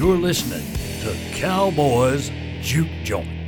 You're listening to Cowboys Juke Joint.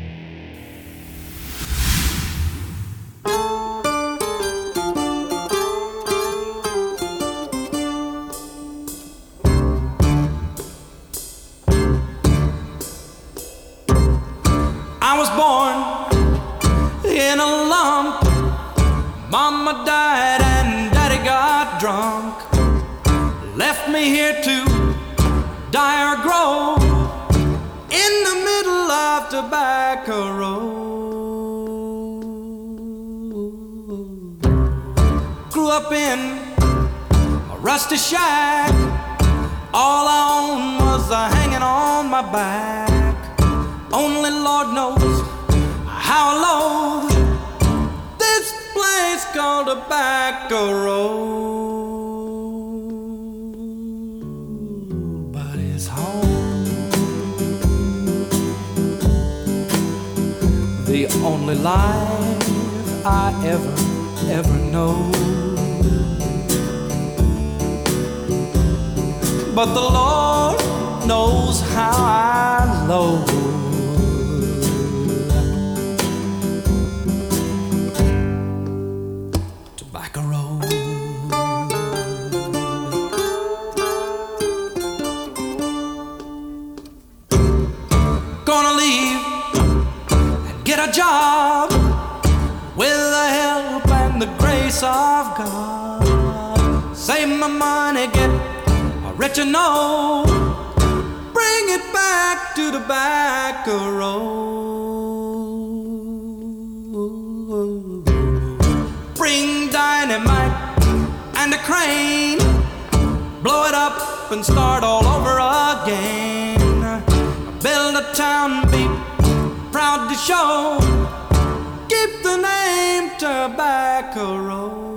A rusty shack. All I owned was a hanging on my back. Only Lord knows how low this place called Tobacco Road. But it's home. The only life I ever, ever know. But the Lord knows how I low. Tobacco Road. Gonna leave and get a job with the help and the grace of God. Save my money, get know. Bring it back to Tobacco Road. Bring dynamite and a crane. Blow it up and start all over again. Build a town, be proud to show. Keep the name Tobacco Road.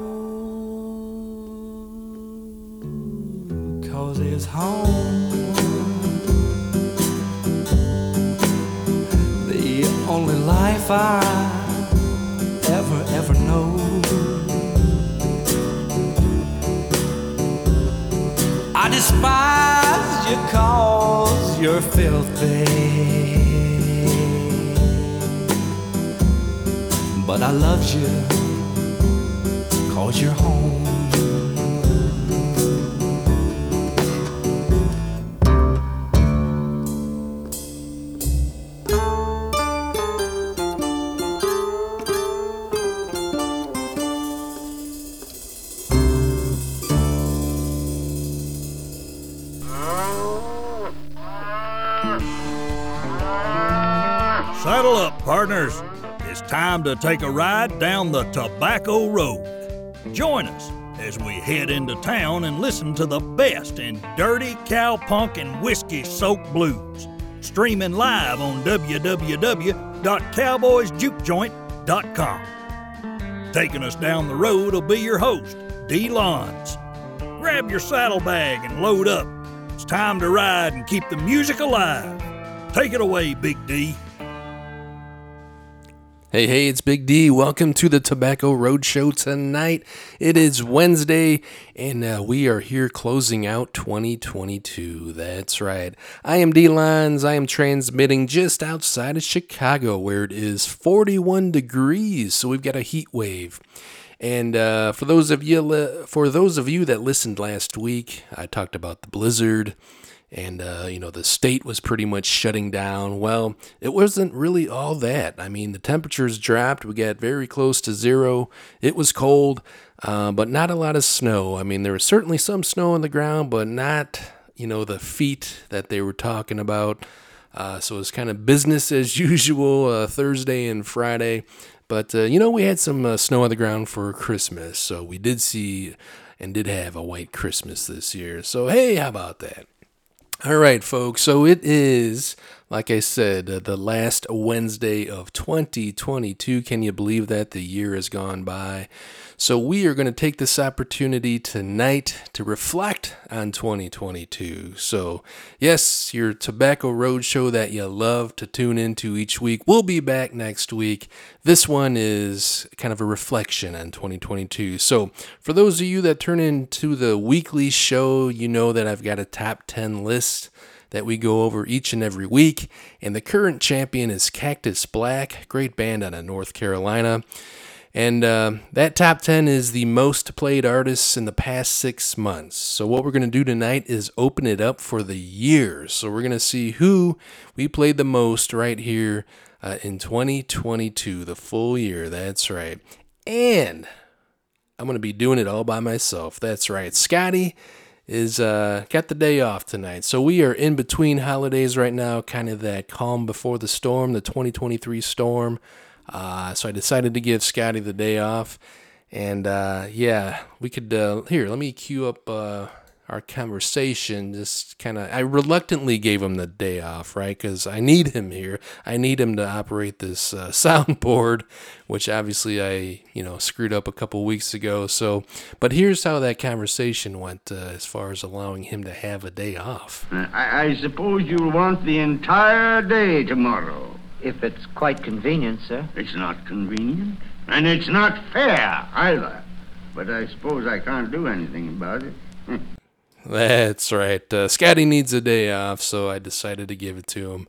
Home. The only life I ever, ever know. I despise you cause you're filthy. But I love you cause you're home. Partners. It's time to take a ride down the Tobacco Road. Join us as we head into town and listen to the best in dirty cowpunk and whiskey soaked blues. Streaming live on www.cowboysjukejoint.com. Taking us down the road will be your host, D. Lons. Grab your saddlebag and load up. It's time to ride and keep the music alive. Take it away, Big D. Hey, hey, it's Big D. Welcome to the Tobacco Roadshow tonight. It is Wednesday, and uh, we are here closing out 2022. That's right. I am D Lines. I am transmitting just outside of Chicago, where it is 41 degrees. So we've got a heat wave. And uh, for those of you, li- for those of you that listened last week, I talked about the blizzard and uh, you know the state was pretty much shutting down. Well, it wasn't really all that. I mean, the temperatures dropped. We got very close to zero. It was cold, uh, but not a lot of snow. I mean, there was certainly some snow on the ground, but not you know the feet that they were talking about. Uh, so it was kind of business as usual uh, Thursday and Friday. But uh, you know, we had some uh, snow on the ground for Christmas, so we did see and did have a white Christmas this year. So hey, how about that? All right, folks. So it is, like I said, uh, the last Wednesday of 2022. Can you believe that? The year has gone by. So we are going to take this opportunity tonight to reflect on 2022. So, yes, your Tobacco Road show that you love to tune into each week. We'll be back next week. This one is kind of a reflection on 2022. So, for those of you that turn into the weekly show, you know that I've got a top 10 list that we go over each and every week. And the current champion is Cactus Black, great band out of North Carolina. And uh, that top 10 is the most played artists in the past six months. So, what we're going to do tonight is open it up for the year. So, we're going to see who we played the most right here uh, in 2022, the full year. That's right. And I'm going to be doing it all by myself. That's right. Scotty is uh, got the day off tonight. So we are in between holidays right now, kind of that calm before the storm, the 2023 storm. Uh, so I decided to give Scotty the day off. And uh, yeah, we could. Uh, here, let me cue up uh, our conversation. Just kind of, I reluctantly gave him the day off, right? Because I need him here. I need him to operate this uh, soundboard, which obviously I, you know, screwed up a couple weeks ago. So, but here's how that conversation went uh, as far as allowing him to have a day off. I, I suppose you'll want the entire day tomorrow. If it's quite convenient, sir. It's not convenient. And it's not fair either. But I suppose I can't do anything about it. That's right. Uh, Scotty needs a day off, so I decided to give it to him.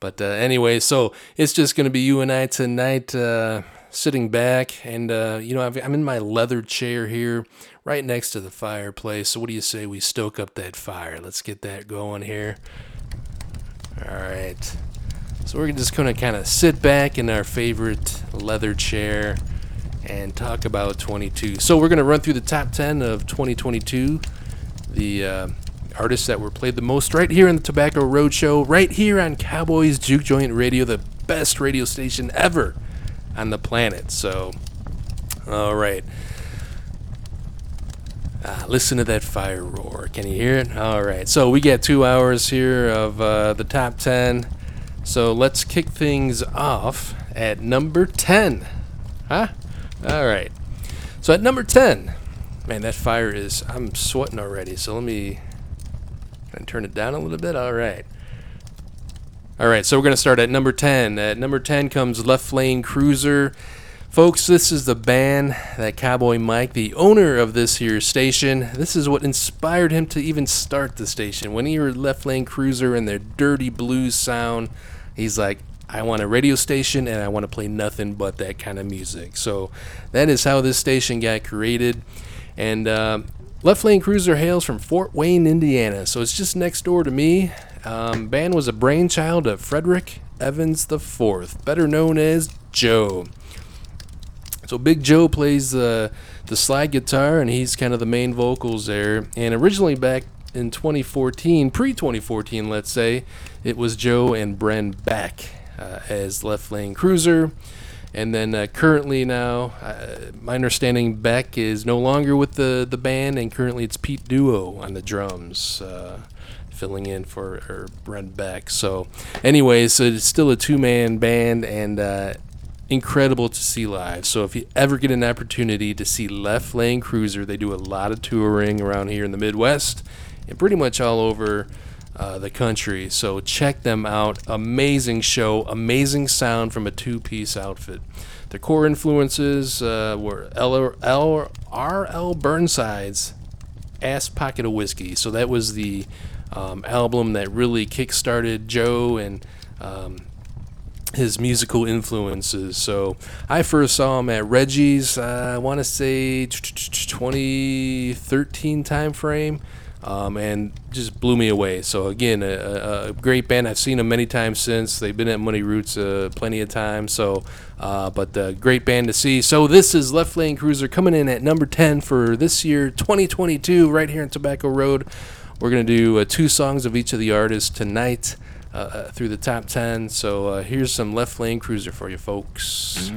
But uh, anyway, so it's just going to be you and I tonight, uh, sitting back. And, uh, you know, I'm in my leather chair here, right next to the fireplace. So, what do you say we stoke up that fire? Let's get that going here. All right. So we're just going to kind of sit back in our favorite leather chair and talk about 22. So we're going to run through the top 10 of 2022, the uh, artists that were played the most right here in the Tobacco Roadshow, right here on Cowboys Juke Joint Radio, the best radio station ever on the planet. So, all right. Ah, listen to that fire roar. Can you hear it? All right. So we got two hours here of uh, the top 10 so let's kick things off at number 10. Huh? All right. So at number 10, man, that fire is, I'm sweating already. So let me turn it down a little bit. All right. All right, so we're going to start at number 10. At number 10 comes Left Lane Cruiser. Folks, this is the band that Cowboy Mike, the owner of this here station, this is what inspired him to even start the station. When he heard Left Lane Cruiser and their dirty blues sound, He's like, I want a radio station and I want to play nothing but that kind of music. So that is how this station got created. And uh, Left Lane Cruiser hails from Fort Wayne, Indiana. So it's just next door to me. Um, band was a brainchild of Frederick Evans IV, better known as Joe. So Big Joe plays the the slide guitar, and he's kind of the main vocals there. And originally back in 2014, pre 2014, let's say, it was Joe and Brenn Beck uh, as left lane cruiser. And then uh, currently now, uh, my understanding Beck is no longer with the, the band, and currently it's Pete Dio on the drums, uh, filling in for or Brent Beck. So, anyways, so it's still a two man band and uh, incredible to see live. So, if you ever get an opportunity to see Left Lane Cruiser, they do a lot of touring around here in the Midwest and pretty much all over uh, the country. So check them out. Amazing show, amazing sound from a two piece outfit. The core influences uh, were L- L- R.L. Burnside's Ass Pocket of Whiskey. So that was the um, album that really kickstarted Joe and um, his musical influences. So I first saw him at Reggie's, uh, I want to say 2013 time frame um, and just blew me away. So again, a, a, great band. I've seen them many times since. They've been at Muddy Roots uh, plenty of times. So, uh, but a great band to see. So this is Left Lane Cruiser coming in at number 10 for this year, 2022, right here in Tobacco Road. We're gonna do uh, two songs of each of the artists tonight. Uh, uh, through the top 10. So uh, here's some Left Lane Cruiser for you folks.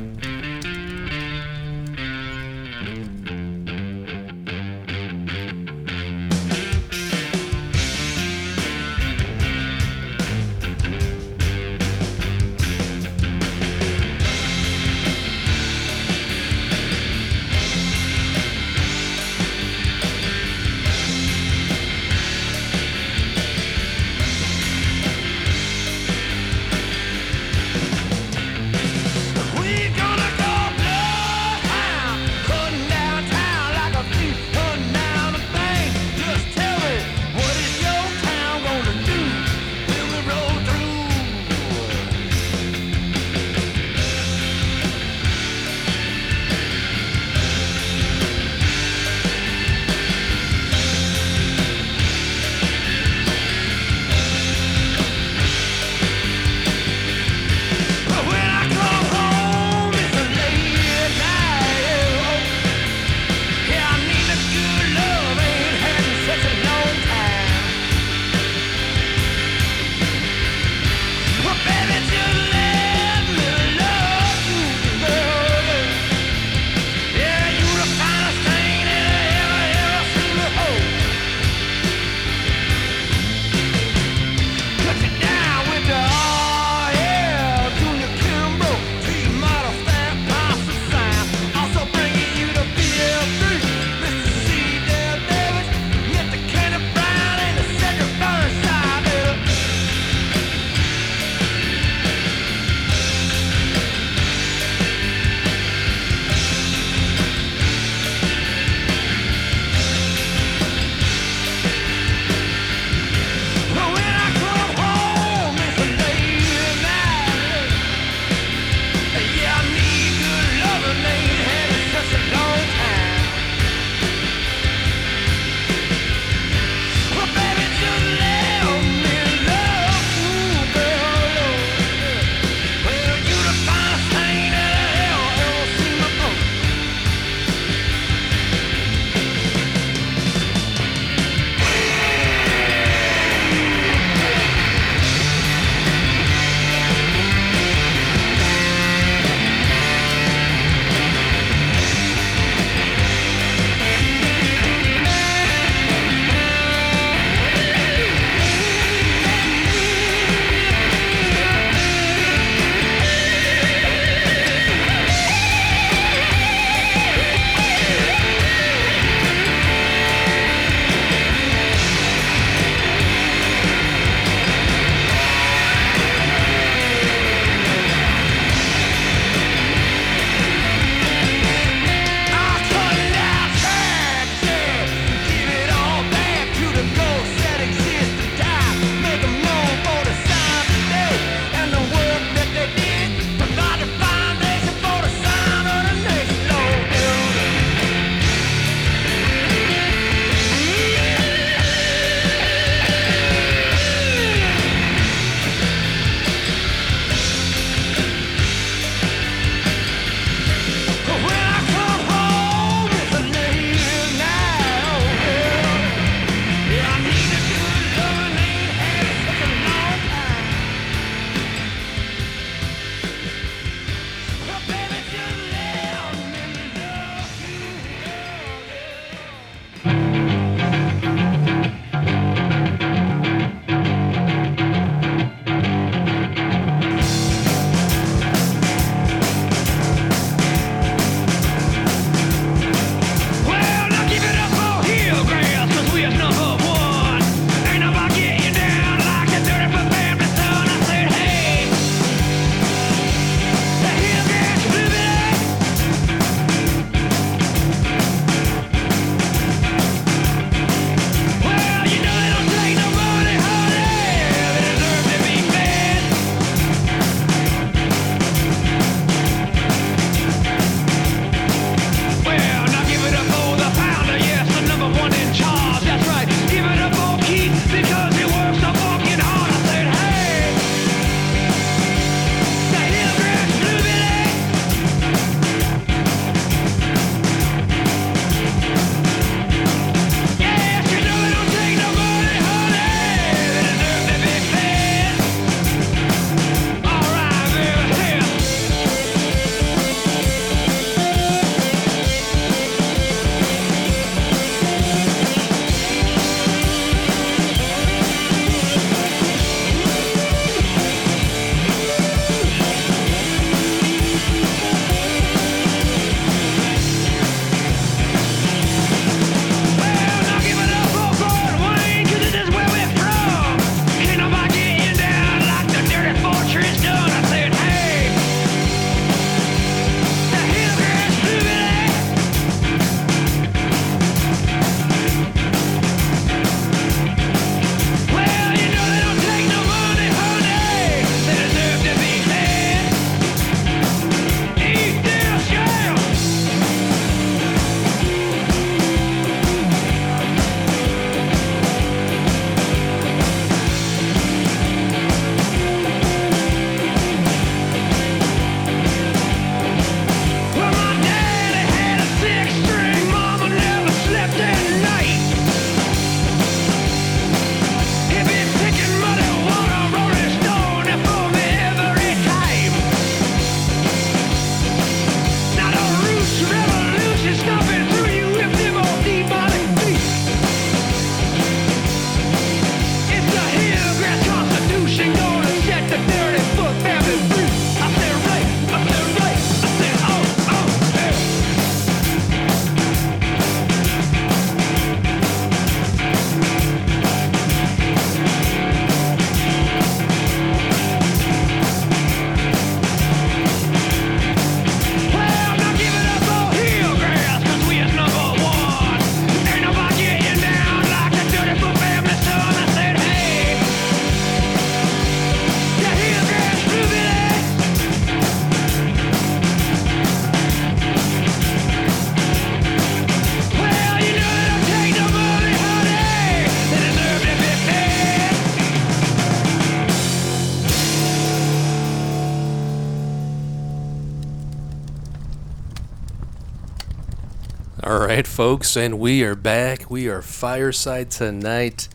Right, folks, and we are back. We are fireside tonight,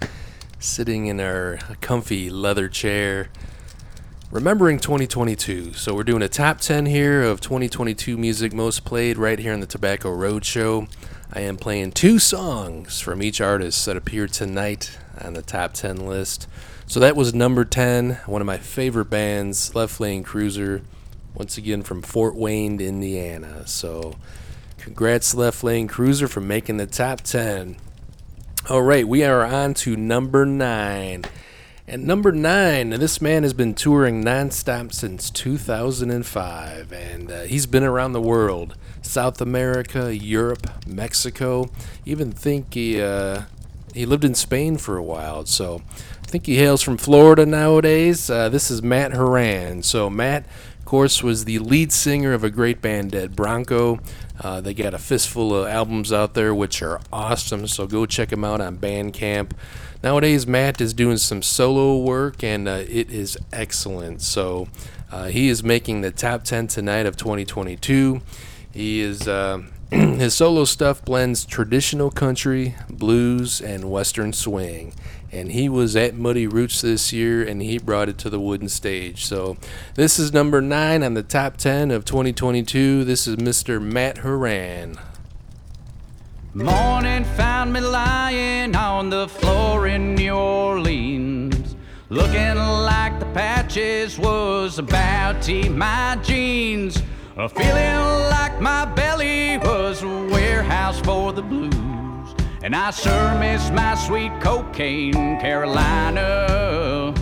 sitting in our comfy leather chair, remembering 2022. So we're doing a top 10 here of 2022 music most played right here on the Tobacco Road Show. I am playing two songs from each artist that appeared tonight on the top 10 list. So that was number 10, one of my favorite bands, Left Lane Cruiser, once again from Fort Wayne, Indiana. So Congrats, Left Lane Cruiser, for making the top 10. All right, we are on to number nine. And number nine, this man has been touring nonstop since 2005, and uh, he's been around the world South America, Europe, Mexico. Even think he uh, he lived in Spain for a while. So I think he hails from Florida nowadays. Uh, this is Matt Horan. So Matt, of course, was the lead singer of a great band, Dead Bronco. Uh, they got a fistful of albums out there, which are awesome. So go check them out on Bandcamp. Nowadays, Matt is doing some solo work, and uh, it is excellent. So uh, he is making the top 10 tonight of 2022. He is. Uh, his solo stuff blends traditional country, blues, and western swing and he was at Muddy Roots this year and he brought it to the wooden stage. So this is number nine on the top 10 of 2022. This is Mr. Matt Horan. Morning found me lying on the floor in New Orleans, looking like the patches was about to my jeans, feeling like my belly was a warehouse for the blues. And I sure miss my sweet cocaine Carolina.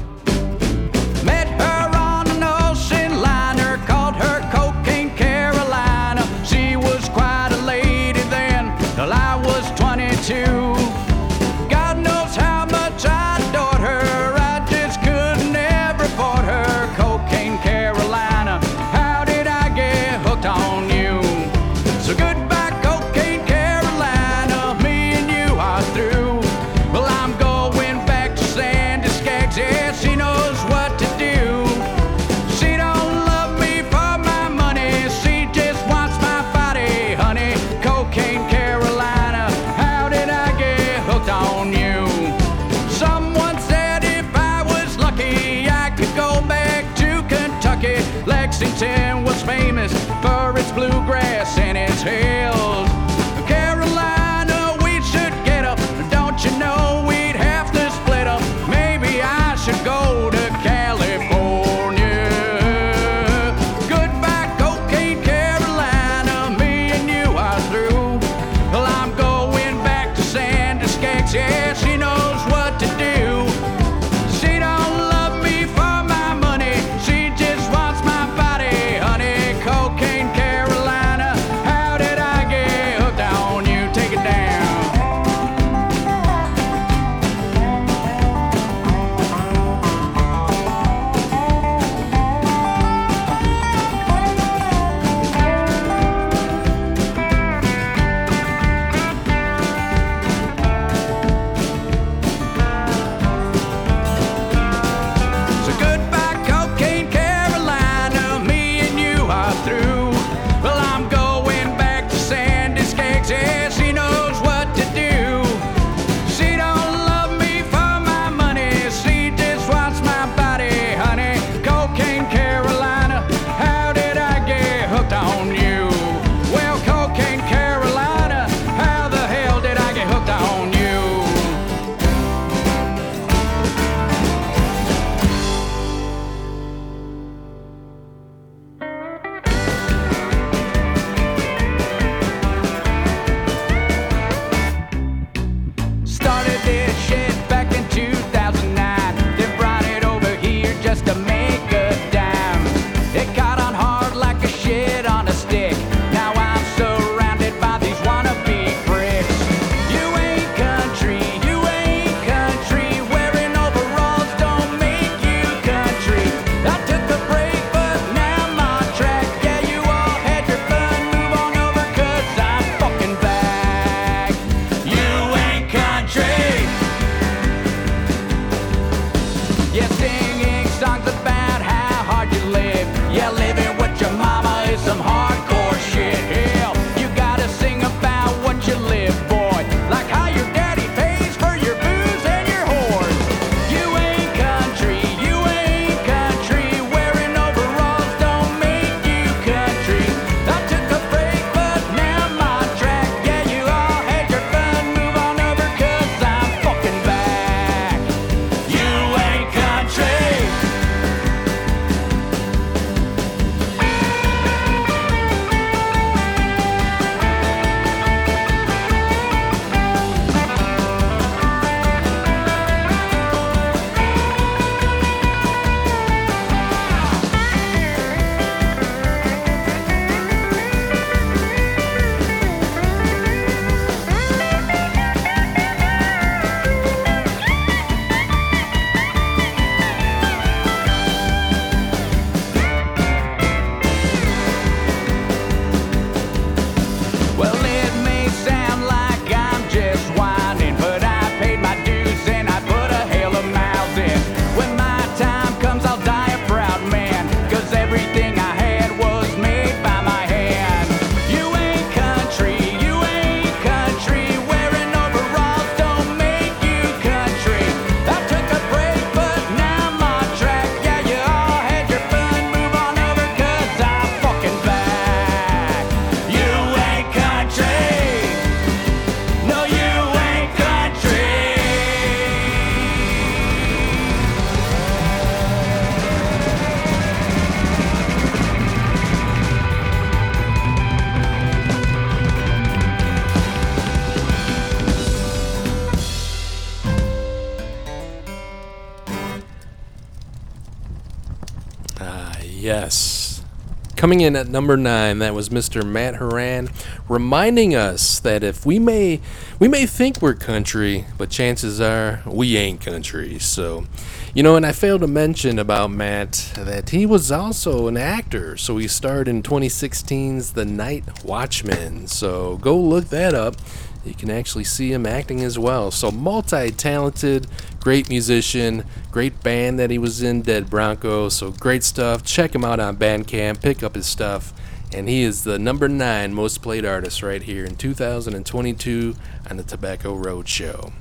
Coming in at number nine, that was Mr. Matt Horan, reminding us that if we may, we may think we're country, but chances are we ain't country. So, you know, and I failed to mention about Matt that he was also an actor. So he starred in 2016's The Night Watchman. So go look that up. You can actually see him acting as well. So multi talented, great musician, great band that he was in, Dead Bronco. So great stuff. Check him out on Bandcamp, pick up his stuff. And he is the number nine most played artist right here in 2022 on the Tobacco Road Show.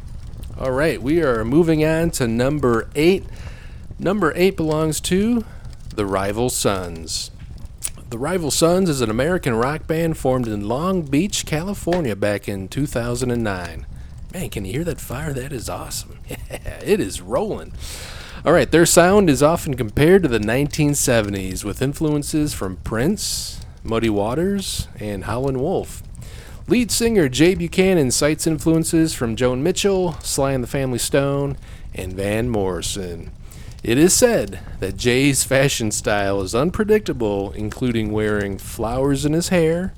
All right, we are moving on to number eight. Number eight belongs to the Rival Sons. The Rival Sons is an American rock band formed in Long Beach, California back in 2009. Man, can you hear that fire? That is awesome. It is rolling. All right, their sound is often compared to the 1970s with influences from Prince, Muddy Waters, and Howlin' Wolf. Lead singer Jay Buchanan cites influences from Joni Mitchell, Sly and the Family Stone, and Van Morrison. It is said that Jay's fashion style is unpredictable, including wearing flowers in his hair,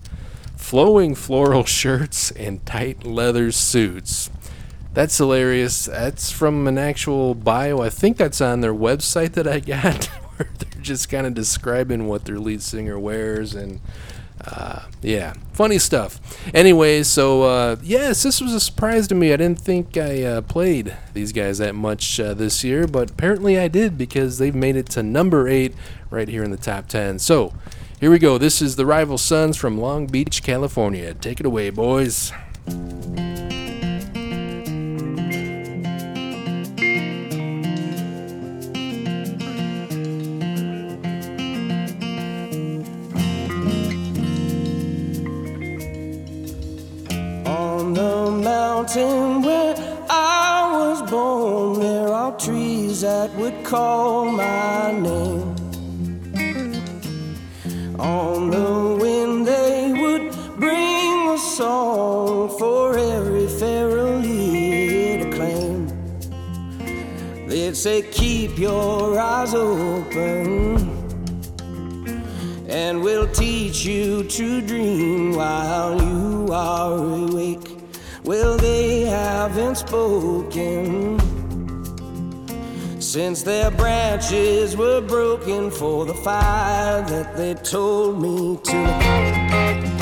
flowing floral shirts, and tight leather suits. That's hilarious. That's from an actual bio. I think that's on their website that I got, where they're just kind of describing what their lead singer wears and uh, yeah, funny stuff. Anyway, so uh, yes, this was a surprise to me. I didn't think I uh, played these guys that much uh, this year, but apparently I did because they've made it to number eight right here in the top ten. So here we go. This is the Rival Sons from Long Beach, California. Take it away, boys. On the mountain where I was born, there are trees that would call my name. On the wind, they would bring a song for every pharaoh to claim. They'd say, Keep your eyes open and we'll teach you to dream while you are awake. Well, they haven't spoken since their branches were broken for the fire that they told me to.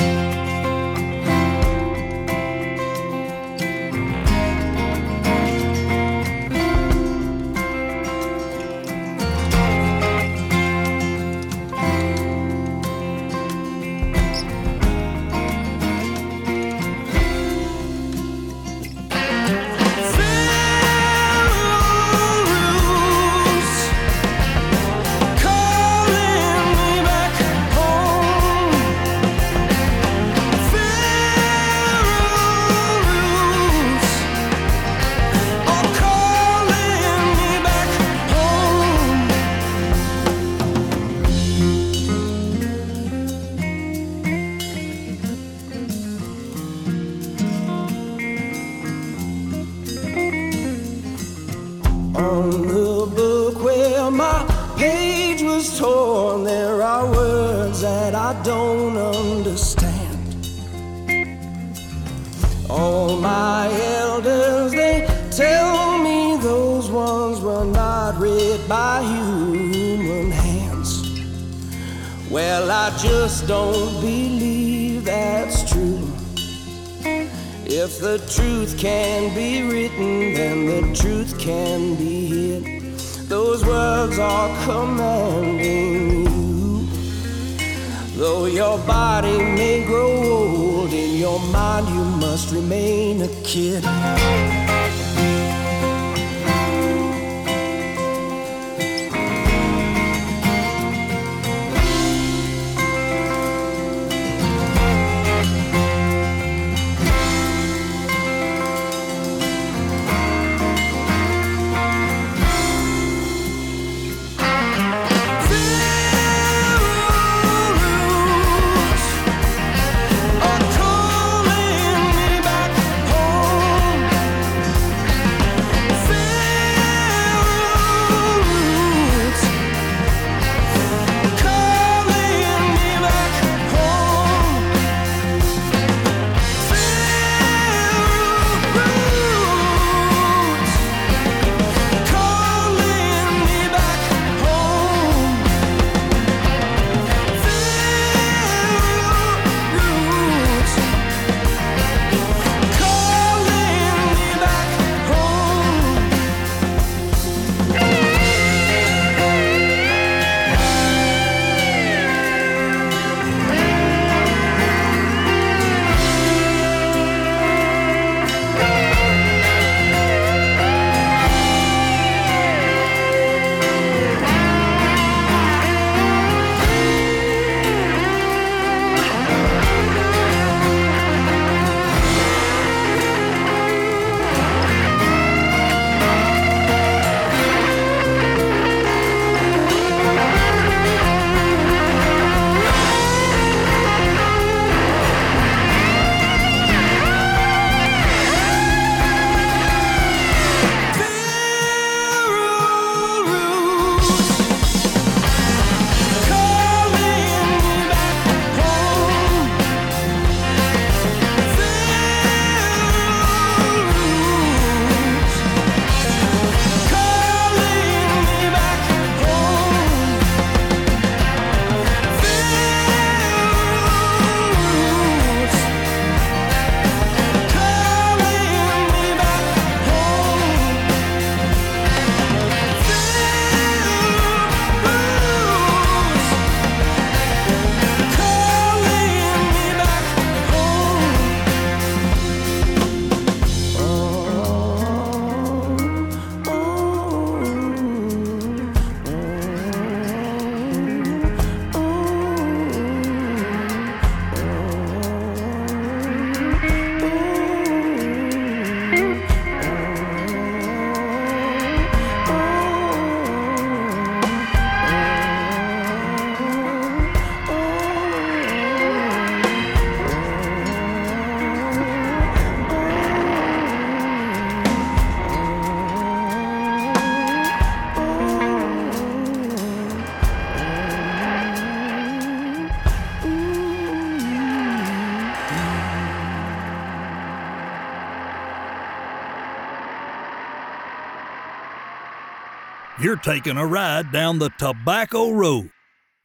Taking a ride down the Tobacco Road,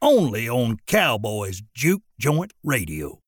only on Cowboys Juke Joint Radio.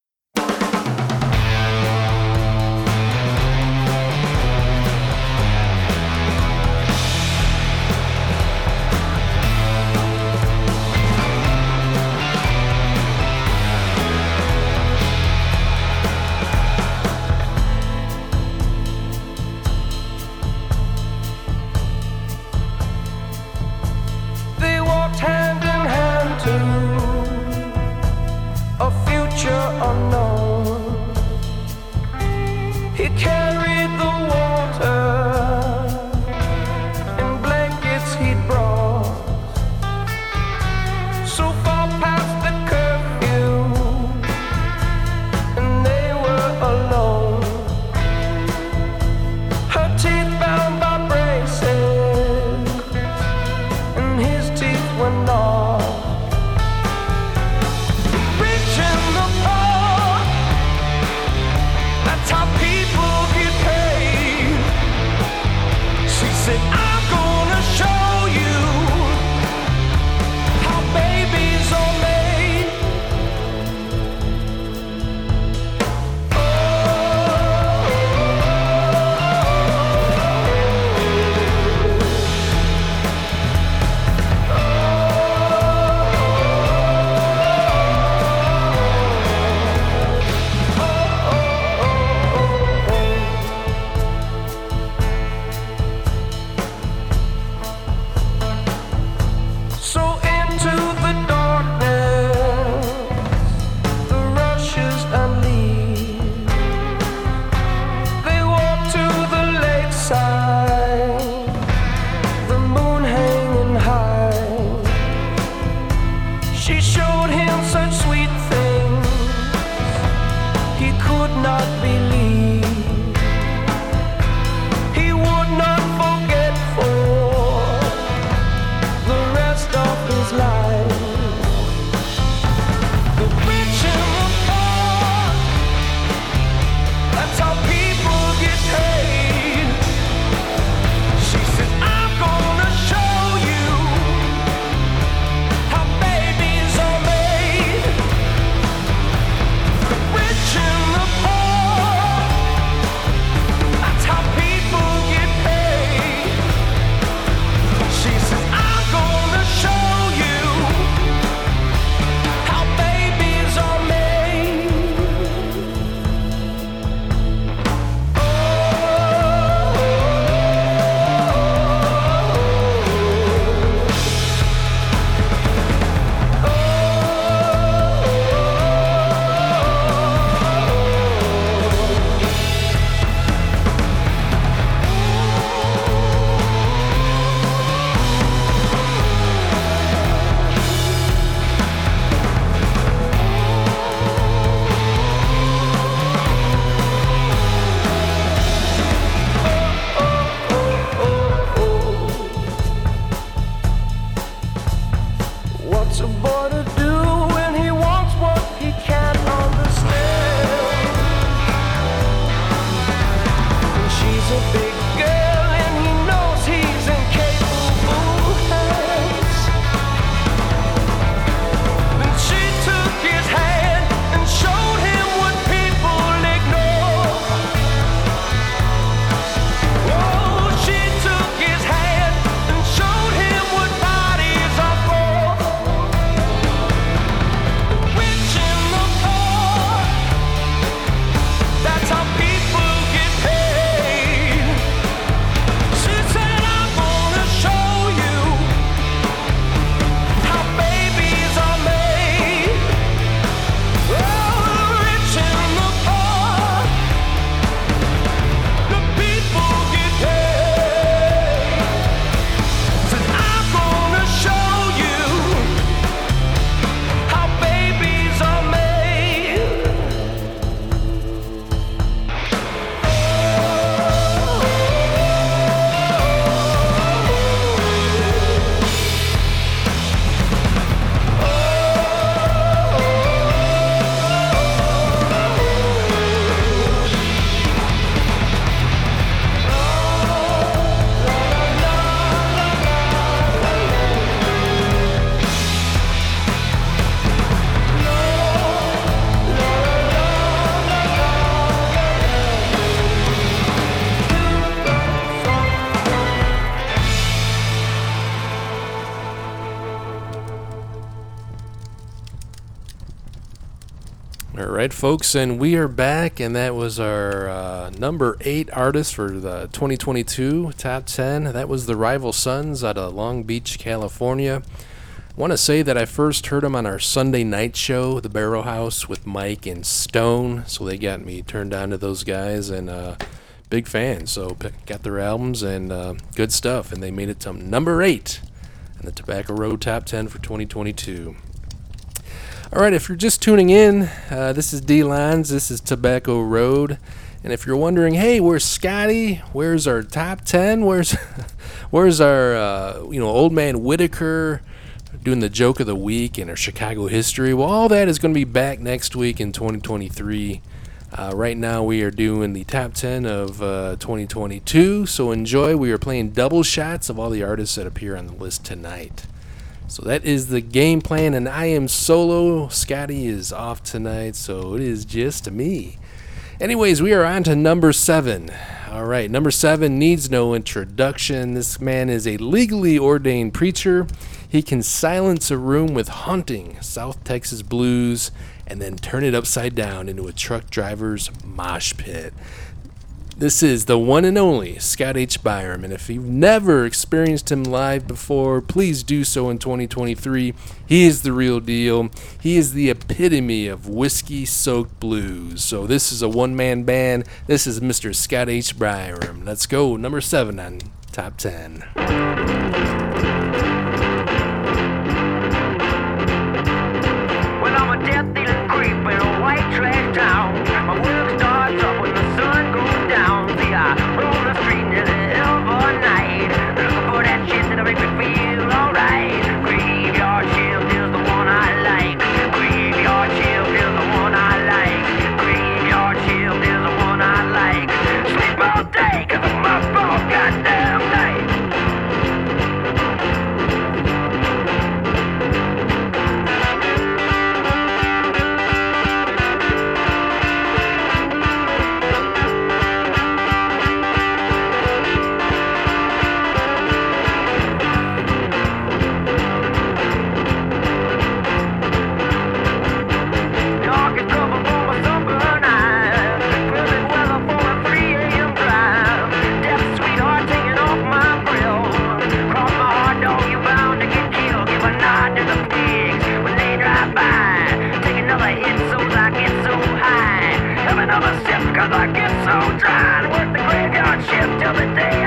not believe. Right, folks, and we are back, and that was our uh, number eight artist for the 2022 top 10. That was the Rival Sons out of Long Beach, California. I want to say that I first heard them on our Sunday night show, The Barrow House, with Mike and Stone, so they got me turned on to those guys, and uh, big fan. So got their albums and uh, good stuff, and they made it to number eight in the Tobacco Road Top 10 for 2022. All right, if you're just tuning in, uh, this is D Lines. This is Tobacco Road. And if you're wondering, hey, where's Scotty? Where's our top ten? Where's where's our uh, you know old man Whitaker doing the joke of the week and our Chicago history? Well, all that is going to be back next week in 2023. Uh, right now, we are doing the top 10 of uh, 2022. So enjoy. We are playing double shots of all the artists that appear on the list tonight. So that is the game plan, and I am solo. Scotty is off tonight, so it is just me. Anyways, we are on to number seven. All right, number seven needs no introduction. This man is a legally ordained preacher. He can silence a room with haunting South Texas blues and then turn it upside down into a truck driver's mosh pit. This is the one and only Scott H. Biram, and if you've never experienced him live before, please do so in 2023. He is the real deal. He is the epitome of whiskey soaked blues. So, this is a one man band. This is Mr. Scott H. Biram. Let's go, number seven on Top 10. Cause I get so dry to work the graveyard shift till the day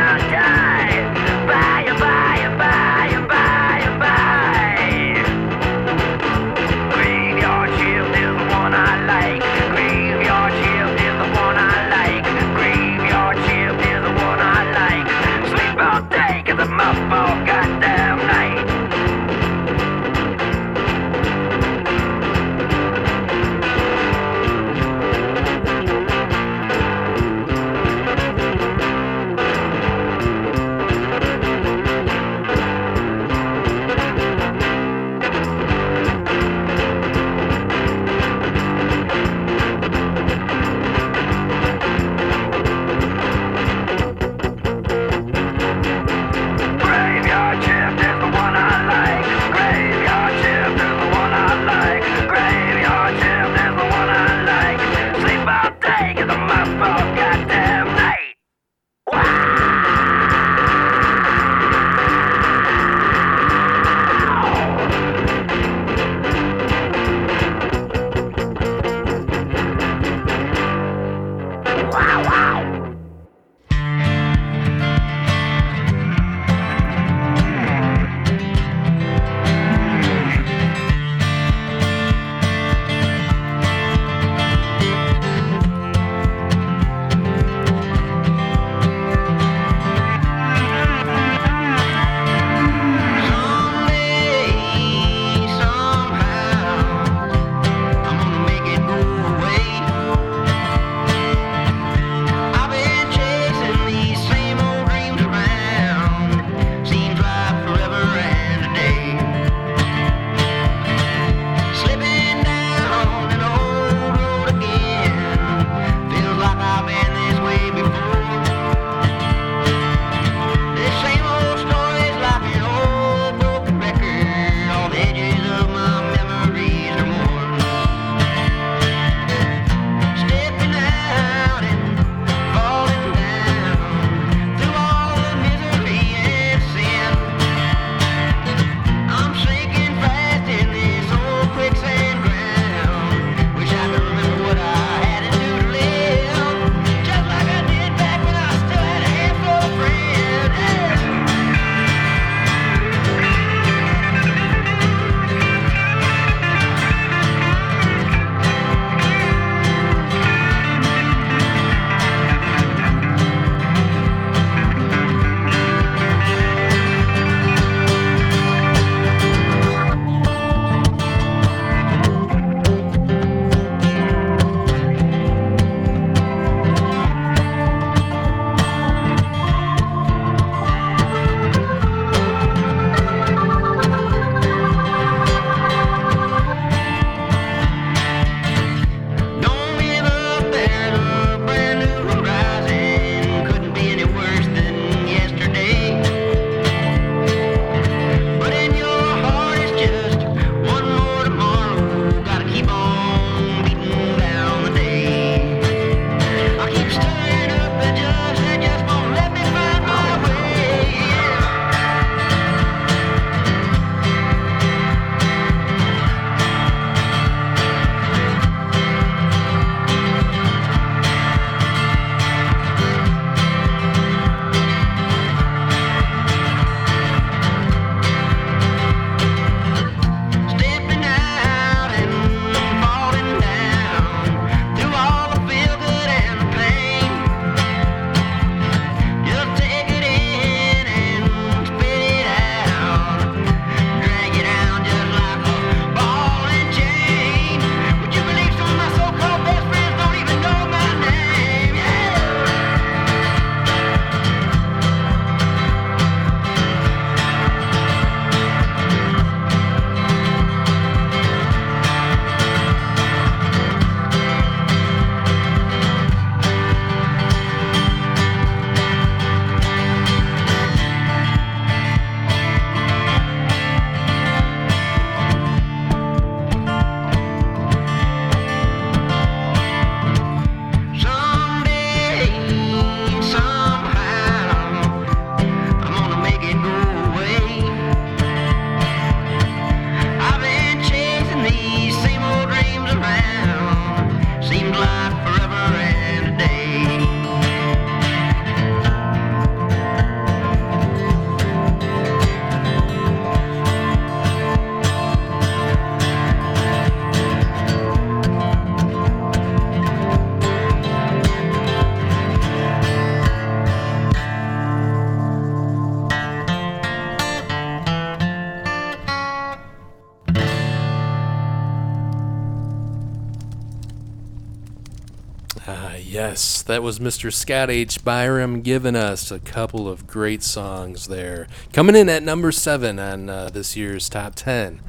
Yes, that was Mr. Scott H. Biram giving us a couple of great songs there. Coming in at number seven on uh, this year's top 10.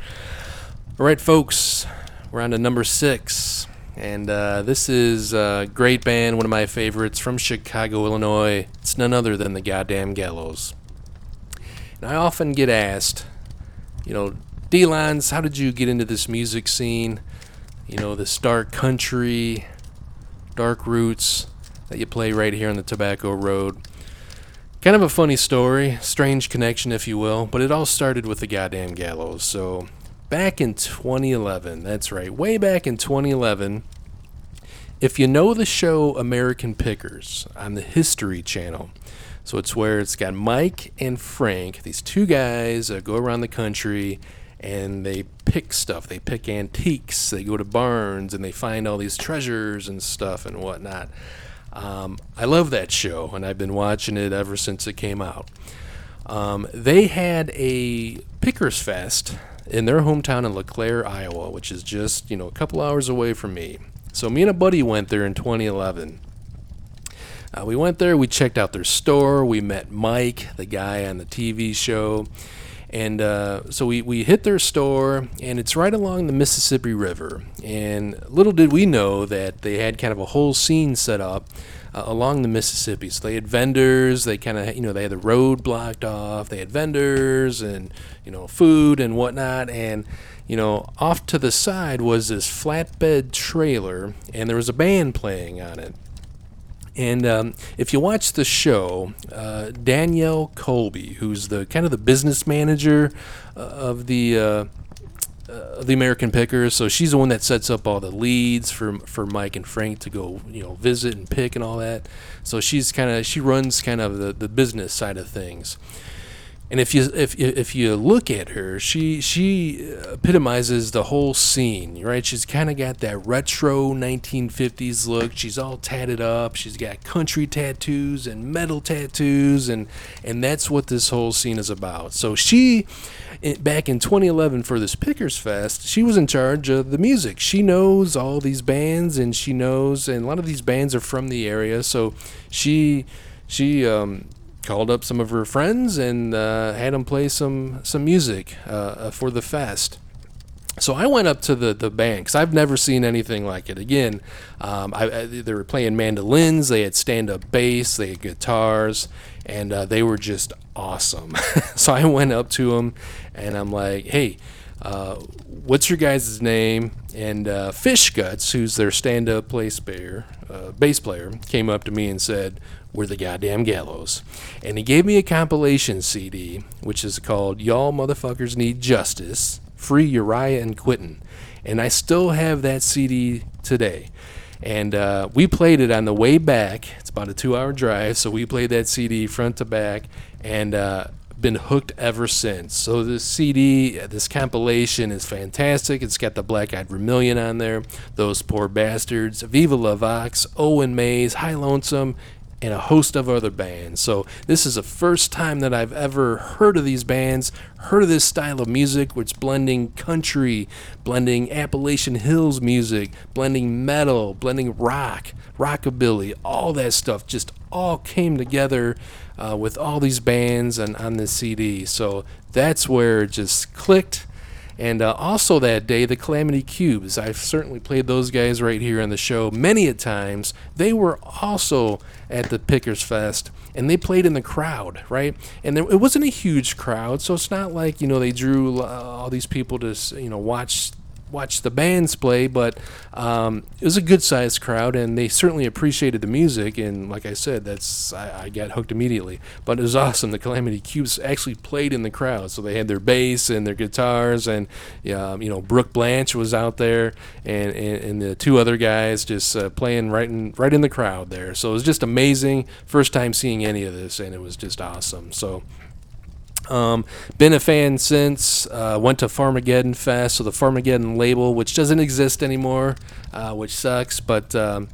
All right, folks, we're on to number six. And uh, this is a great band, one of my favorites from Chicago, Illinois. It's none other than the Goddamn Gallows. And I often get asked, you know, D-Lines, how did you get into this music scene? You know, this dark country, dark roots that you play right here on the Tobacco Road. Kind of a funny story, strange connection, if you will, but it all started with the goddamn gallows. So, back in 2011, that's right, way back in 2011, if you know the show American Pickers on the History Channel, so it's where it's got Mike and Frank, these two guys uh, go around the country and they pick stuff. They pick antiques. They go to barns and they find all these treasures and stuff and whatnot. Um, I love that show, and I've been watching it ever since it came out. Um, they had a Pickers Fest in their hometown in LeClaire, Iowa, which is just you know a couple hours away from me. So me and a buddy went there in 2011. Uh, we went there. We checked out their store. We met Mike, the guy on the TV show. And uh, so we, we hit their store, and it's right along the Mississippi River. And little did we know that they had kind of a whole scene set up uh, along the Mississippi. So they had vendors, they kind of, you know, they had the road blocked off, they had vendors and, you know, food and whatnot. And, you know, off to the side was this flatbed trailer, and there was a band playing on it. And um, if you watch the show, uh, Danielle Colby, who's the kind of the business manager uh, of the uh, uh, the American Pickers, so she's the one that sets up all the leads for for Mike and Frank to go, you know, visit and pick and all that. So she's kind of she runs kind of the, the business side of things. And if you if if you look at her, she she epitomizes the whole scene, right? She's kind of got that retro 1950s look. She's all tatted up. She's got country tattoos and metal tattoos, and and that's what this whole scene is about. So she, back in 2011 for this Pickers Fest, she was in charge of the music. She knows all these bands, and she knows, and a lot of these bands are from the area. So she she um, called up some of her friends and uh, had them play some some music uh, for the fest. So I went up to the the because I've never seen anything like it. Again, um, I, I, they were playing mandolins, they had stand up bass, they had guitars, and uh, they were just awesome. so I went up to them and I'm like, "Hey, uh, what's your guys' name?" And uh, Fish Guts, who's their stand up bass player, uh, bass player, came up to me and said, "We're the goddamn Gallows," and he gave me a compilation CD, which is called "Y'all Motherfuckers Need Justice." Free Uriah and Quentin. And I still have that CD today. And uh, we played it on the way back. It's about a two hour drive. So we played that CD front to back and uh, been hooked ever since. So this CD, this compilation is fantastic. It's got the Black Eyed Vermilion on there, Those Poor Bastards, Viva La Vox, Owen Mays, High Lonesome, and a host of other bands. So this is the first time that I've ever heard of these bands, heard of this style of music, which blending country, blending Appalachian Hills music, blending metal, blending rock, rockabilly, all that stuff just all came together uh, with all these bands and on this CD. So that's where it just clicked. And uh, also that day, the Calamity Cubes. I've certainly played those guys right here on the show many a times. They were also at the Pickers Fest, and they played in the crowd, right? And there, it wasn't a huge crowd, so it's not like you know they drew uh, all these people to you know watch watch the bands play, but um, it was a good sized crowd, and they certainly appreciated the music. And like I said, that's I, I, got hooked immediately. But it was awesome. The Calamity Cubes actually played in the crowd, so they had their bass and their guitars, and um, you know Brooke Blanche was out there, and, and, and the two other guys just uh, playing right in right in the crowd there. So it was just amazing. First time seeing any of this, and it was just awesome. So. Um, been a fan since. Uh, went to Farmageddon Fest, so the Farmageddon label, which doesn't exist anymore, uh, which sucks. But um,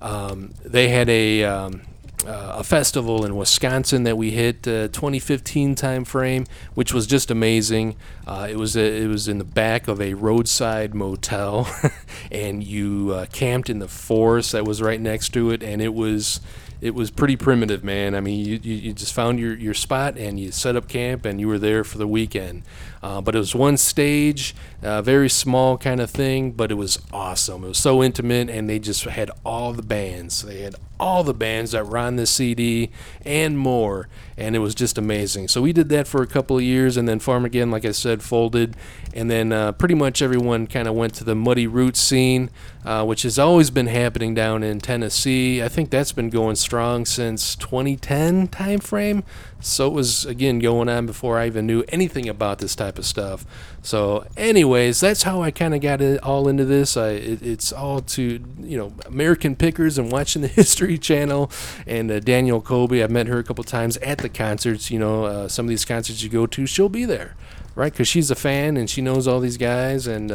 um, they had a um, uh, a festival in Wisconsin that we hit uh, 2015 time frame, which was just amazing. Uh, it was a, it was in the back of a roadside motel, and you uh, camped in the forest that was right next to it, and it was it was pretty primitive, man. I mean, you, you, you just found your, your spot and you set up camp and you were there for the weekend. Uh, but it was one stage, uh, very small kind of thing, but it was awesome. It was so intimate, and they just had all the bands. They had all the bands that were on this CD and more, and it was just amazing. So we did that for a couple of years, and then Farmageddon, like I said, folded, and then uh, pretty much everyone kind of went to the Muddy Roots scene, uh, which has always been happening down in Tennessee. I think that's been going strong since 2010 timeframe. So it was again going on before I even knew anything about this type of stuff. So, anyways, that's how I kind of got it all into this. I, it, it's all to you know American Pickers and watching the History Channel and uh, Danielle Colby. I've met her a couple times at the concerts. You know, uh, some of these concerts you go to, she'll be there, right? Because she's a fan and she knows all these guys and.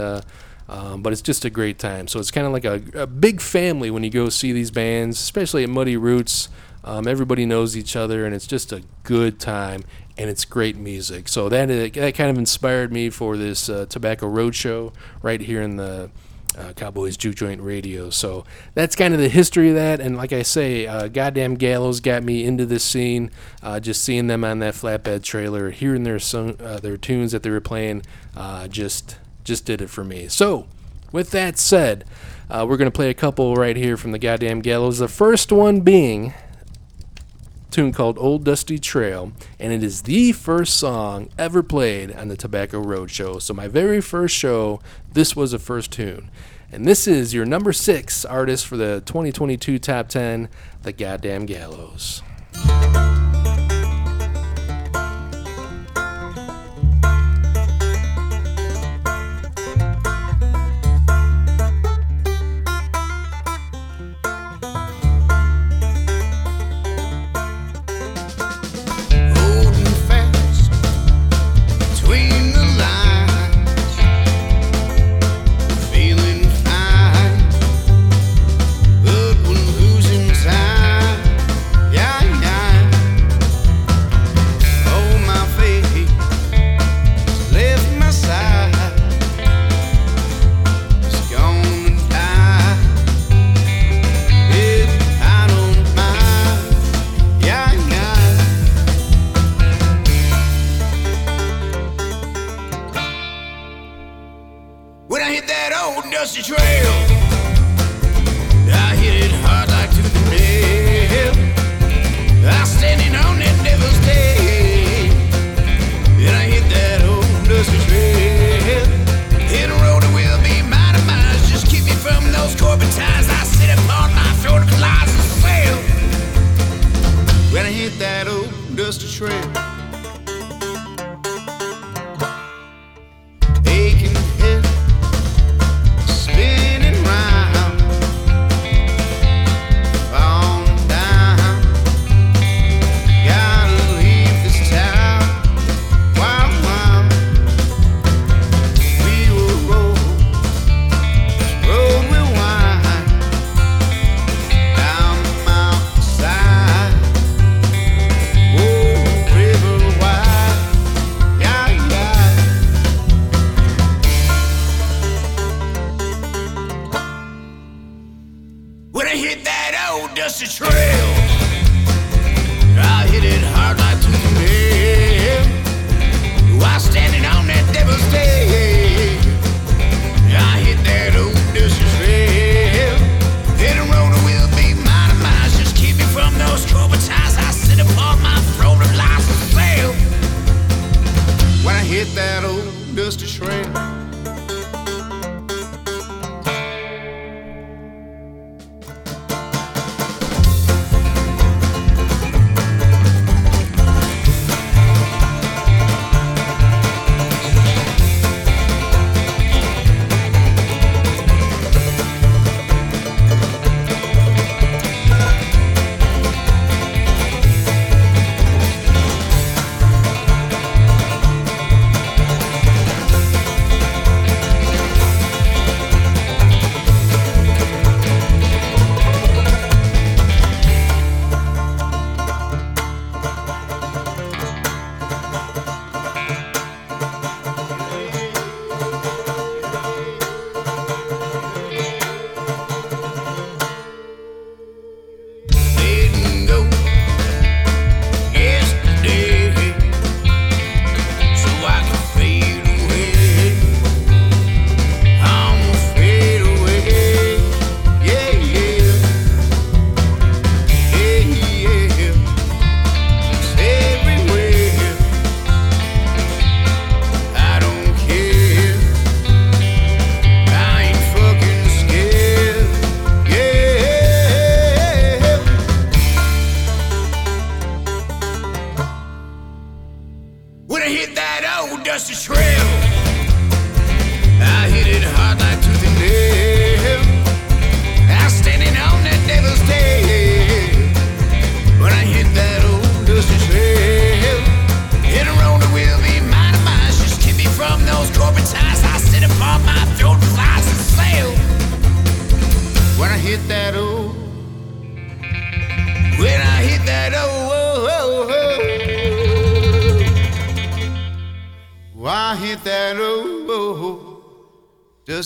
Uh, um, but it's just a great time. So it's kind of like a, a, big family when you go see these bands, especially at Muddy Roots. Um, everybody knows each other, and it's just a good time, and it's great music. So that that kind of inspired me for this uh, Tobacco Roadshow right here in the uh, Cowboys Juke Joint Radio. So that's kind of the history of that. And like I say, uh, Goddamn Gallows got me into this scene. Uh, just seeing them on that flatbed trailer, hearing their song, uh, their tunes that they were playing, uh, just just did it for me. So with that said, uh, we're gonna play a couple right here from the Goddamn Gallows. The first one being tune called Old Dusty Trail, and it is the first song ever played on the Tobacco Road Show. So, my very first show, this was the first tune. And this is your number six artist for the 2022 Top 10, The Goddamn Gallows.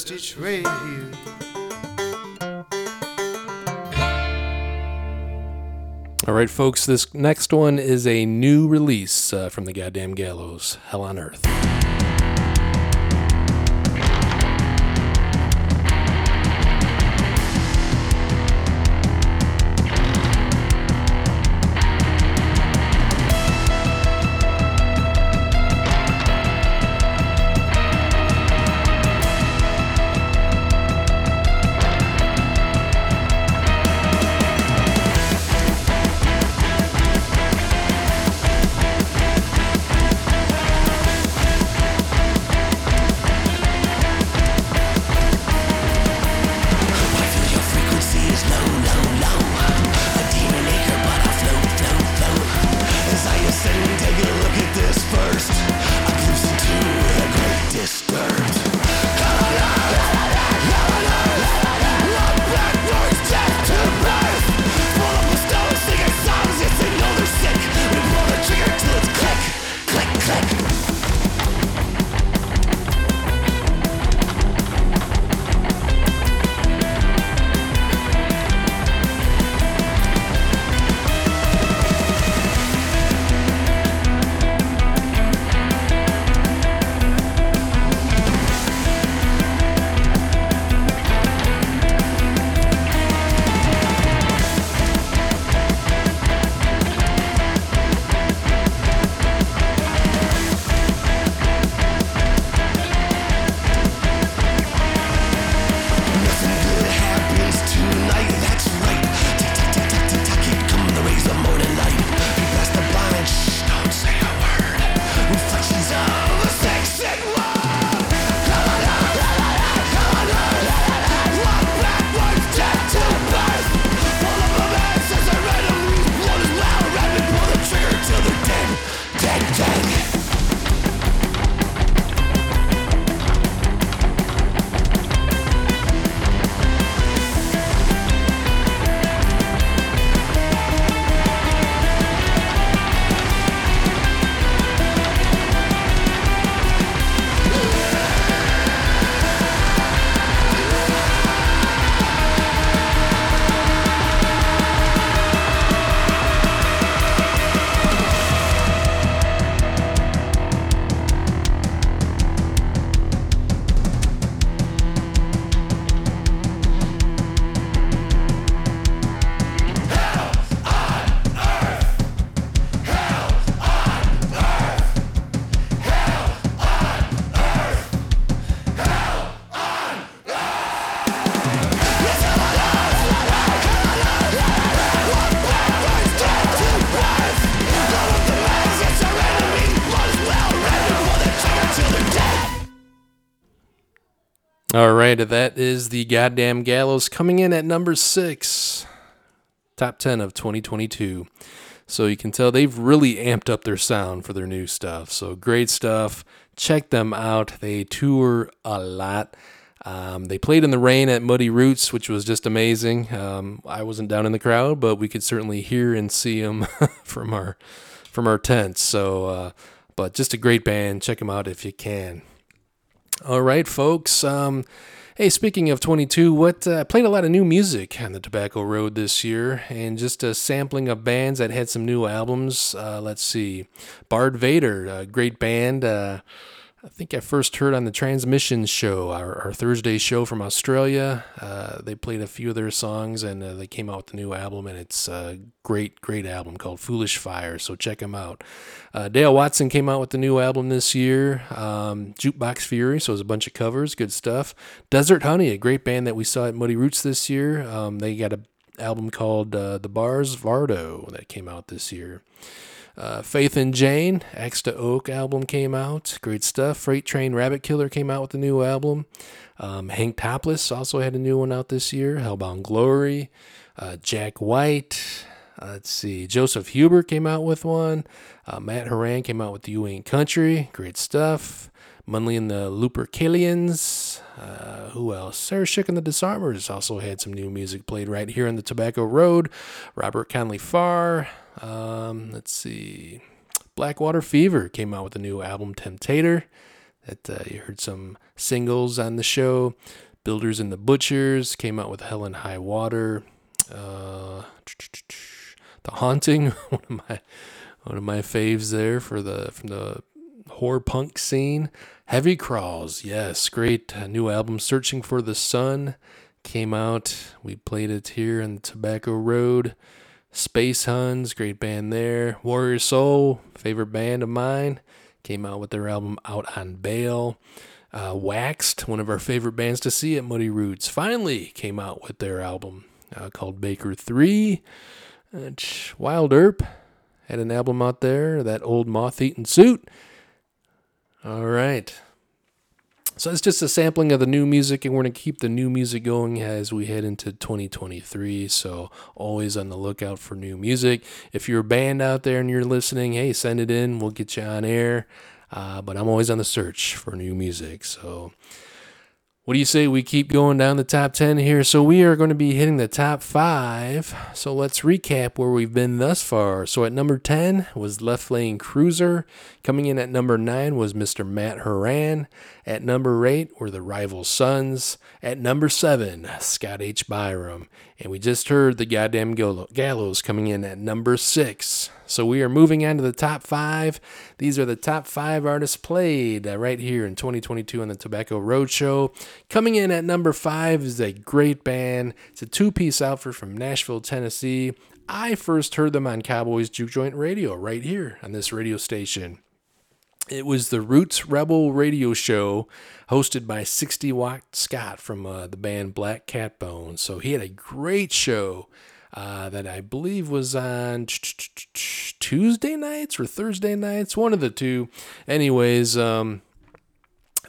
Trail. All right, folks, this next one is a new release uh, from the Goddamn Gallows, Hell on Earth. Right, that is the goddamn gallows coming in at number six, top 10 of 2022. So you can tell they've really amped up their sound for their new stuff. So great stuff. Check them out. They tour a lot. Um, they played in the rain at Muddy Roots, which was just amazing. Um, I wasn't down in the crowd, but we could certainly hear and see them from our from our tents. So, uh, but just a great band. Check them out if you can. All right, folks. Um, hey, speaking of 22, what uh, played a lot of new music on the Tobacco Road this year, and just a sampling of bands that had some new albums. Uh, let's see, Bard Vader, a great band. Uh, I think I first heard on the Transmission show, our, our Thursday show from Australia. Uh, they played a few of their songs and uh, they came out with a new album, and it's a great, great album called Foolish Fire. So check them out. Uh, Dale Watson came out with the new album this year, um, Jukebox Fury. So it was a bunch of covers, good stuff. Desert Honey, a great band that we saw at Muddy Roots this year. Um, they got a album called uh, The Bars Vardo that came out this year. Uh, Faith and Jane, Axe to Oak album came out. Great stuff. Freight Train Rabbit Killer came out with a new album. Um, Hank Topless also had a new one out this year. Hellbound Glory. Uh, Jack White. Uh, let's see. Joseph Huber came out with one. Uh, Matt Horan came out with You Ain't Country. Great stuff. Munly and the Lupercalians. Uh, who else? Sarah Shook and the Disarmers also had some new music played right here on the Tobacco Road. Robert Connely Farr. Um, let's see. Blackwater Fever came out with a new album, Temptator. That uh, you heard some singles on the show. Builders and the Butchers came out with Hell and High Water. Uh, the Haunting, one of my one of my faves there for the from the horror punk scene. Heavy Crawls, yes, great uh, new album. Searching for the Sun came out. We played it here in Tobacco Road. Space Huns, great band there. Warrior Soul, favorite band of mine, came out with their album Out on Bail. Uh, Waxed, one of our favorite bands to see at Muddy Roots, finally came out with their album uh, called Baker 3. Uh, Wild Earp had an album out there, that old moth eaten suit. All right. So it's just a sampling of the new music, and we're going to keep the new music going as we head into 2023. So always on the lookout for new music. If you're a band out there and you're listening, hey, send it in. We'll get you on air. Uh, but I'm always on the search for new music. So what do you say we keep going down the top 10 here? So we are going to be hitting the top five. So let's recap where we've been thus far. So at number 10 was Left Lane Cruiser. Coming in at number 9 was Mr. Matt Horan. At number 8 were the Rival Sons. At number 7, Scott H. Biram. And we just heard the goddamn Gallows coming in at number 6. So we are moving on to the top five. These are the top five artists played uh, right here in 2022 on the Tobacco Roadshow. Coming in at number five is a great band. It's a two piece outfit from Nashville, Tennessee. I first heard them on Cowboys Juke Joint Radio right here on this radio station. It was the Roots Rebel radio show hosted by 60 Watt Scott from uh, the band Black Cat Bones. So he had a great show uh, that I believe was on Tuesday nights or Thursday nights, one of the two. Anyways, um,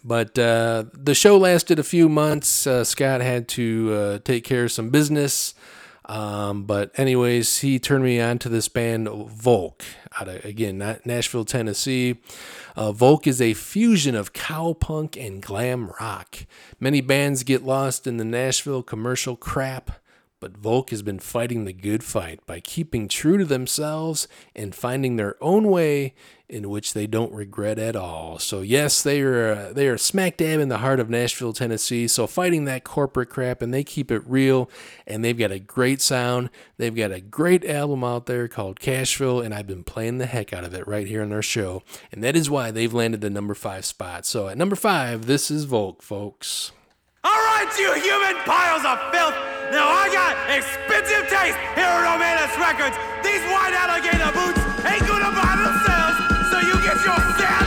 but uh, the show lasted a few months. Uh, Scott had to uh, take care of some business. Um, but anyways, he turned me on to this band Volk out of again Nashville, Tennessee. Uh, Volk is a fusion of cowpunk and glam rock. Many bands get lost in the Nashville commercial crap, but Volk has been fighting the good fight by keeping true to themselves and finding their own way in which they don't regret at all. So yes, they are uh, they are smack dab in the heart of Nashville, Tennessee. So fighting that corporate crap and they keep it real and they've got a great sound. They've got a great album out there called Cashville and I've been playing the heck out of it right here on our show. And that is why they've landed the number 5 spot. So at number 5, this is Volk, folks. All right, you human piles of filth. Now I got expensive taste here at Romanus Records. These white alligator boots ain't gonna buy themselves, so you get your sad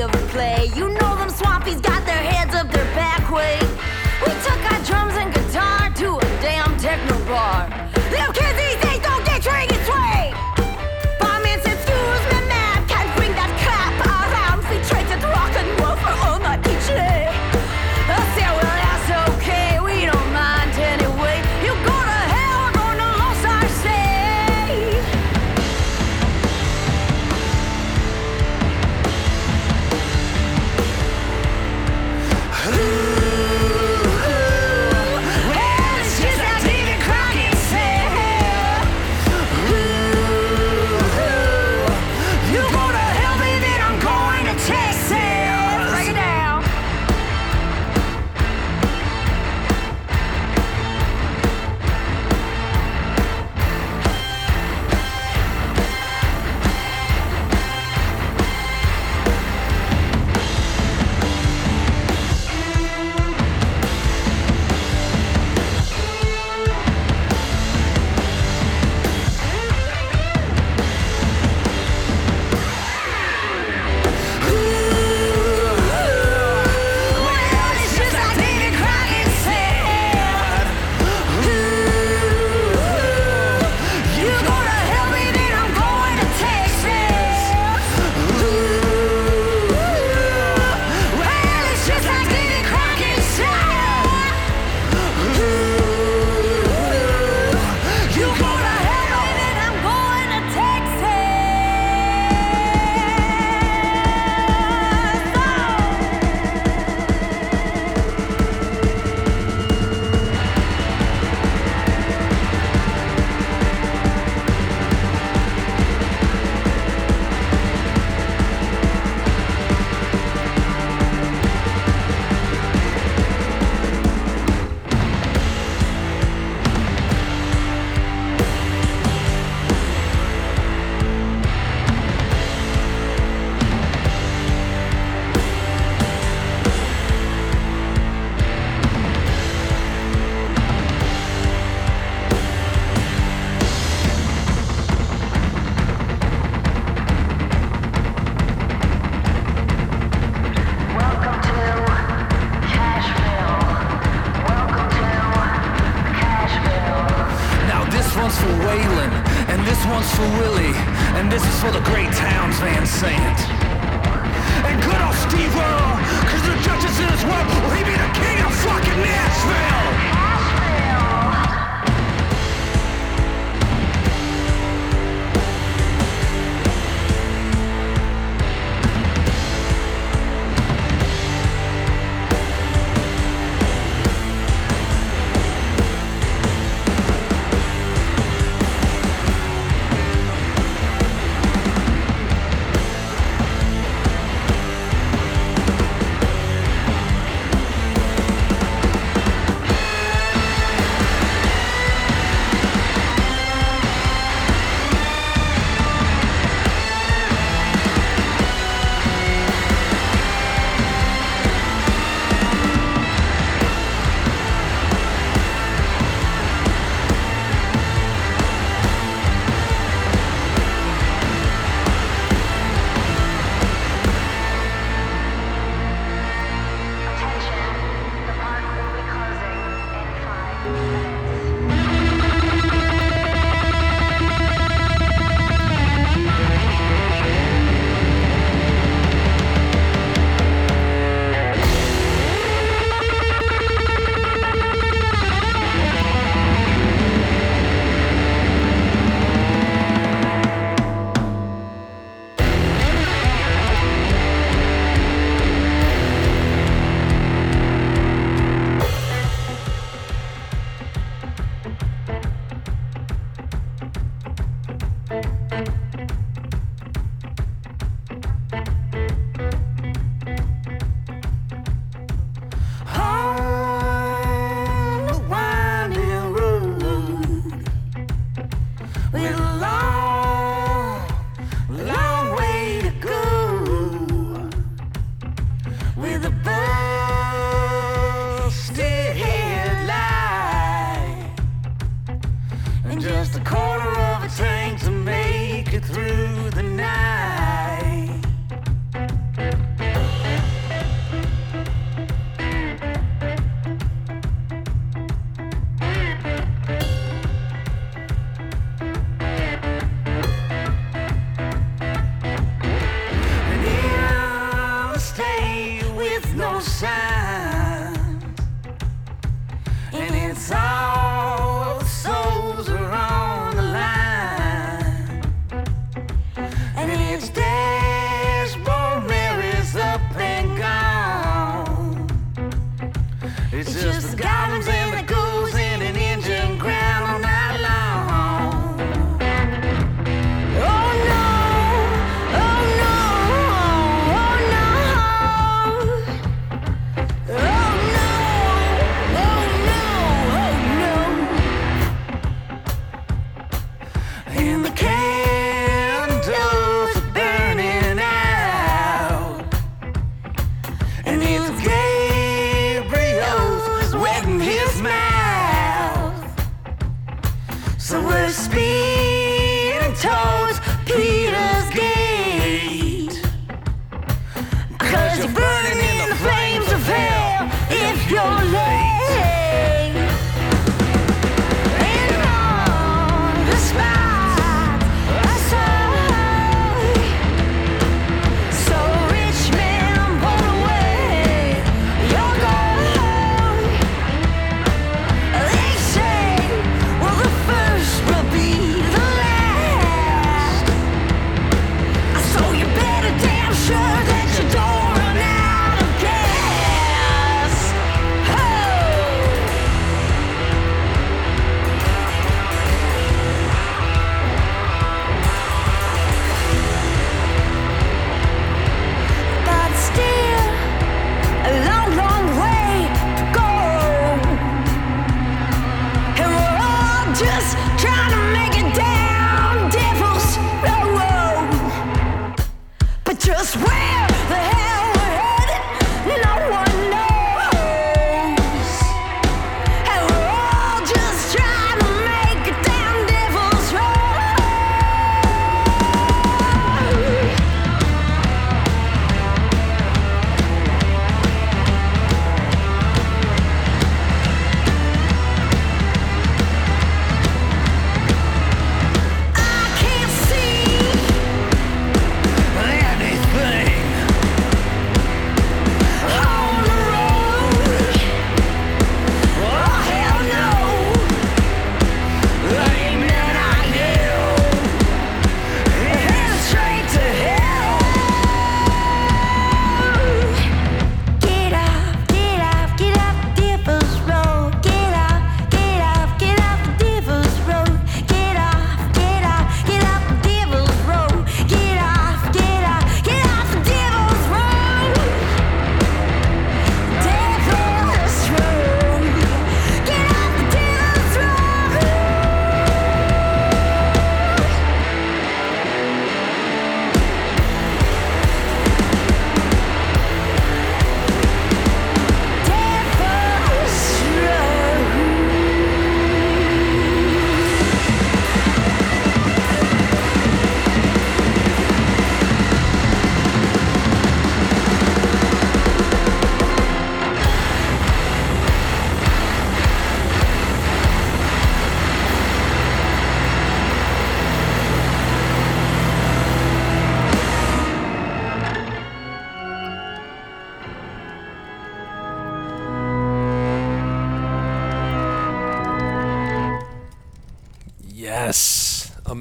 of a play. You know them swampies got their heads up their back way.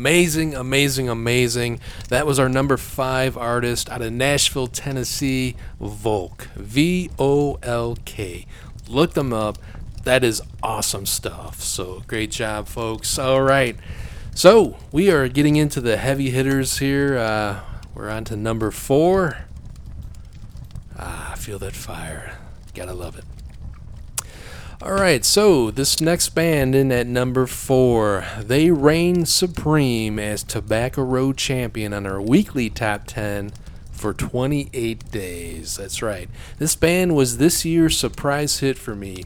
Amazing, amazing, amazing. That was our number five artist out of Nashville, Tennessee, Volk. V O L K. Look them up. That is awesome stuff. So great job, folks. All right. So we are getting into the heavy hitters here. Uh, we're on to number four. Ah, feel that fire. Gotta love it. All right, so this next band in at number four, they reign supreme as Tobacco Road champion on our weekly top 10 for 28 days. That's right. This band was this year's surprise hit for me.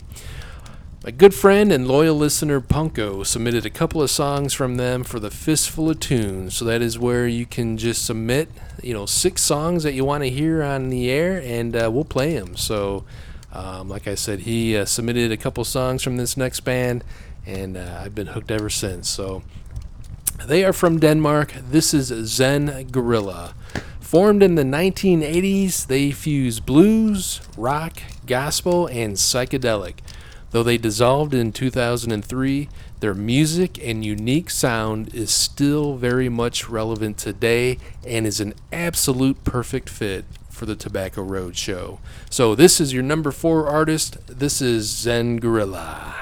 My good friend and loyal listener Punko submitted a couple of songs from them for the Fistful of Tunes. So that is where you can just submit, you know, six songs that you want to hear on the air, and uh, we'll play them. So um, like I said, he uh, submitted a couple songs from this next band, and uh, I've been hooked ever since. So they are from Denmark. This is Zen Gorilla. Formed in the 1980s, they fuse blues, rock, gospel, and psychedelic. Though they dissolved in 2003, their music and unique sound is still very much relevant today and is an absolute perfect fit for the Tobacco Road show. So this is your number four artist. This is Zen Gorilla.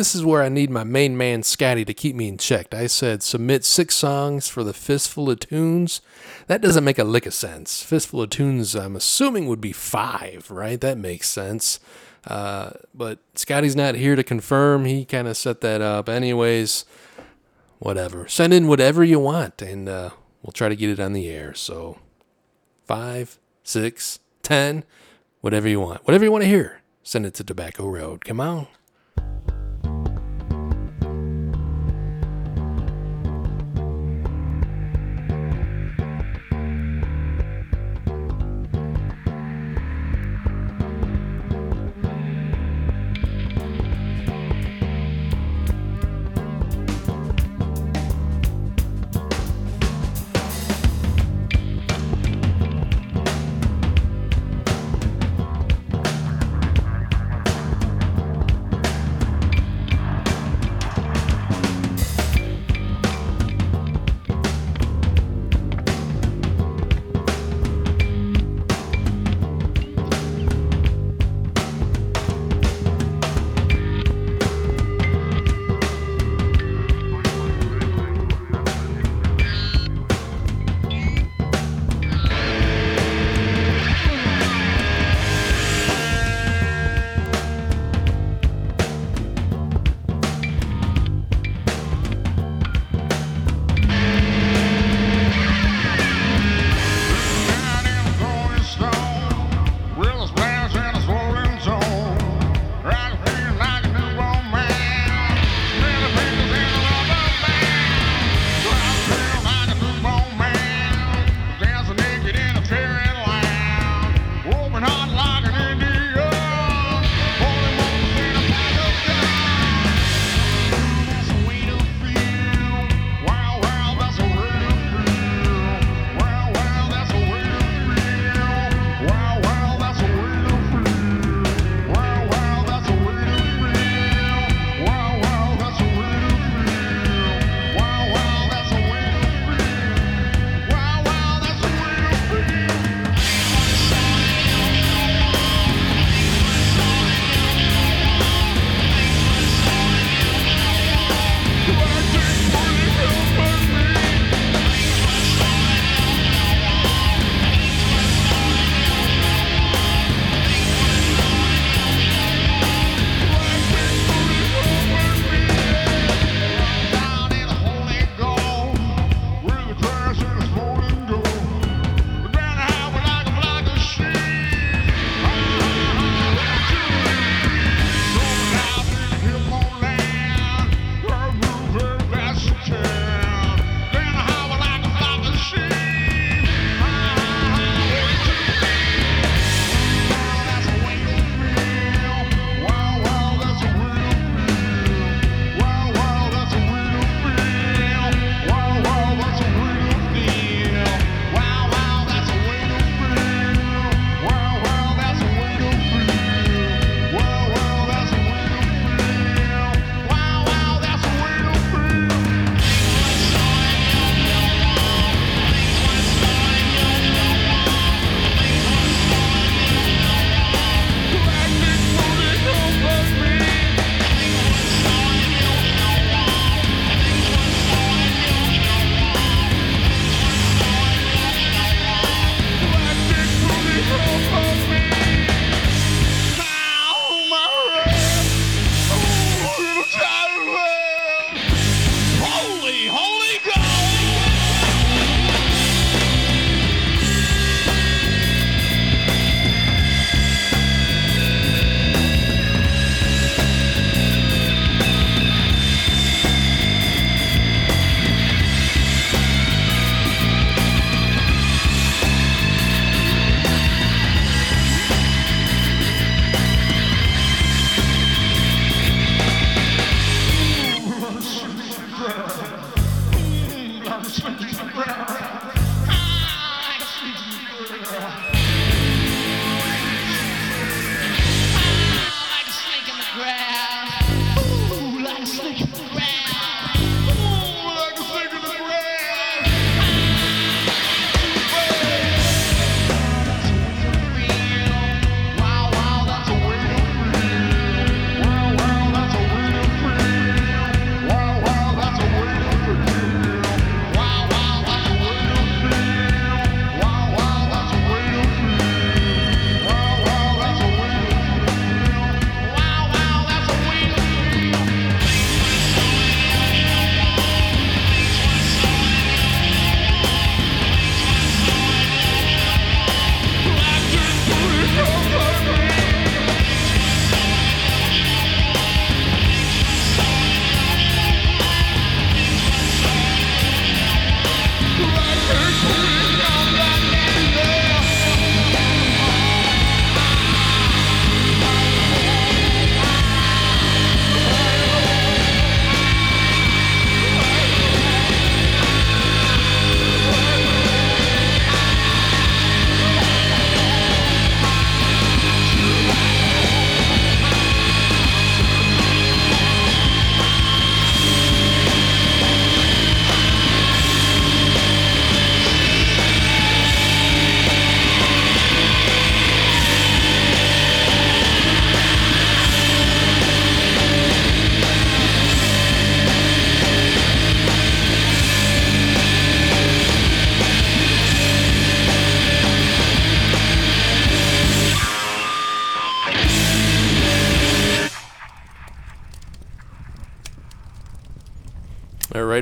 This is where I need my main man Scotty to keep me in check. I said submit six songs for the Fistful of Tunes. That doesn't make a lick of sense. Fistful of Tunes, I'm assuming, would be five, right? That makes sense. Uh, but Scotty's not here to confirm. He kind of set that up. Anyways, whatever. Send in whatever you want, and uh, we'll try to get it on the air. So, five, six, ten, whatever you want. Whatever you want to hear, send it to Tobacco Road. Come on.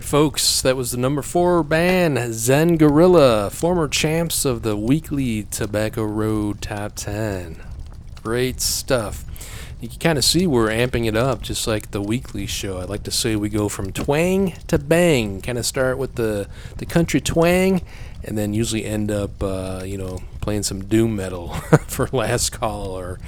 Folks, that was the number four band, Zen Gorilla, former champs of the weekly Tobacco Road Top 10. Great stuff. You can kind of see we're amping it up, just like the weekly show. I like to say we go from twang to bang. Kind of start with the, the country twang, and then usually end up, uh, you know, playing some doom metal for last call or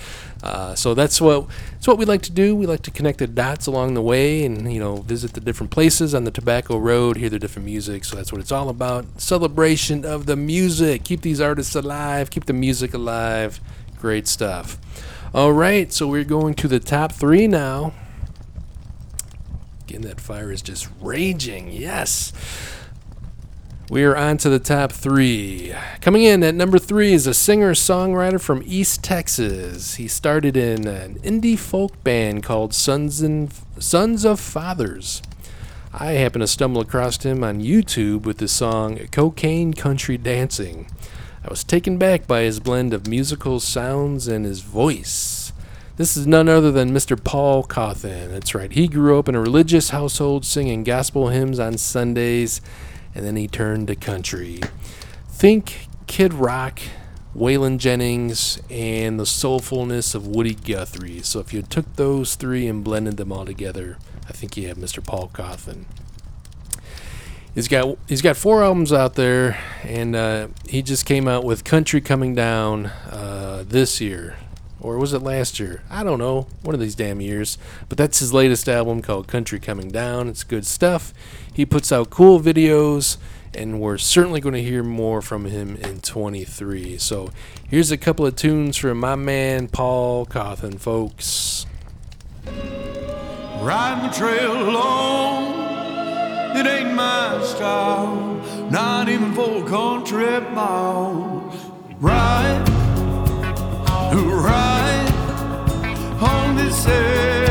uh, so that's what that's what we like to do. We like to connect the dots along the way, and you know, visit the different places on the Tobacco Road, hear the different music. So that's what it's all about. Celebration of the music. Keep these artists alive. Keep the music alive. Great stuff. All right, so we're going to the top three now. Again, that fire is just raging. Yes. We are on to the top three. Coming in at number three is a singer songwriter from East Texas. He started in an indie folk band called Sons and Sons of Fathers. I happened to stumble across him on YouTube with the song Cocaine Country Dancing. I was taken back by his blend of musical sounds and his voice. This is none other than Mr. Paul Cauthen. That's right. He grew up in a religious household singing gospel hymns on Sundays and then he turned to country. Think Kid Rock, Waylon Jennings, and the soulfulness of Woody Guthrie. So if you took those three and blended them all together, I think you have Mr. Paul Cauthen. He's got he's got four albums out there, and uh, he just came out with "Country Coming Down" uh, this year, or was it last year? I don't know, one of these damn years. But that's his latest album called "Country Coming Down." It's good stuff. He puts out cool videos, and we're certainly going to hear more from him in 23. So here's a couple of tunes from my man Paul Cauthen, folks. Riding the trail alone, it ain't my style, not even for a country mile. Ride, ride on this saddle,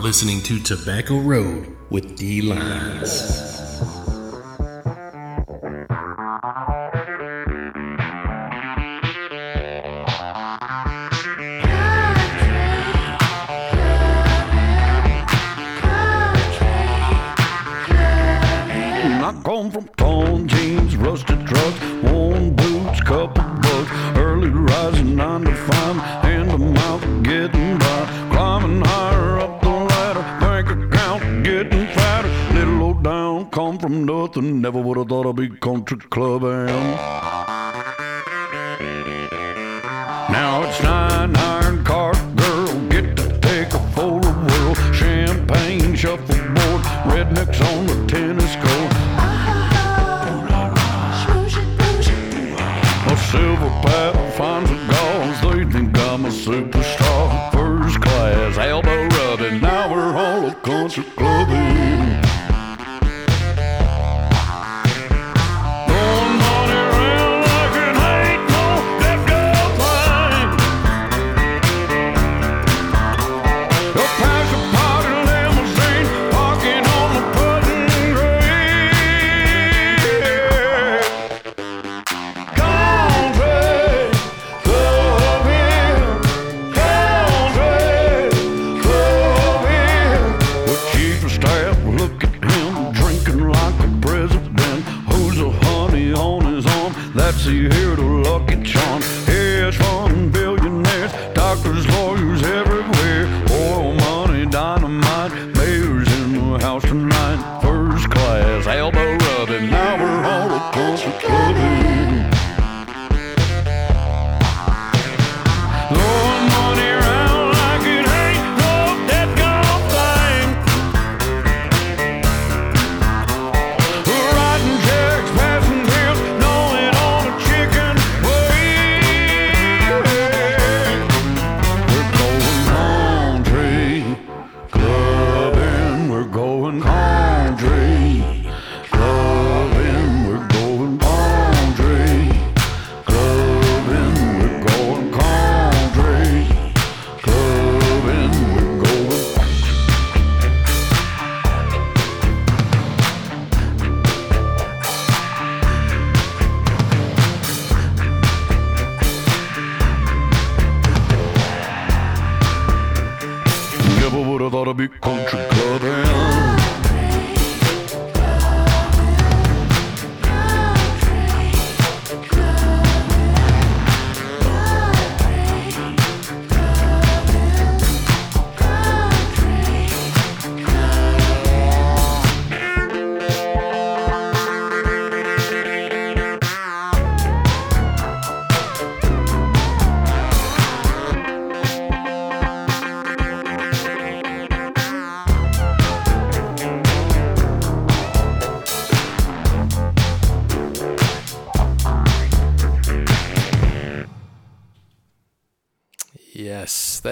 listening to Tobacco Road with D Lines. I'd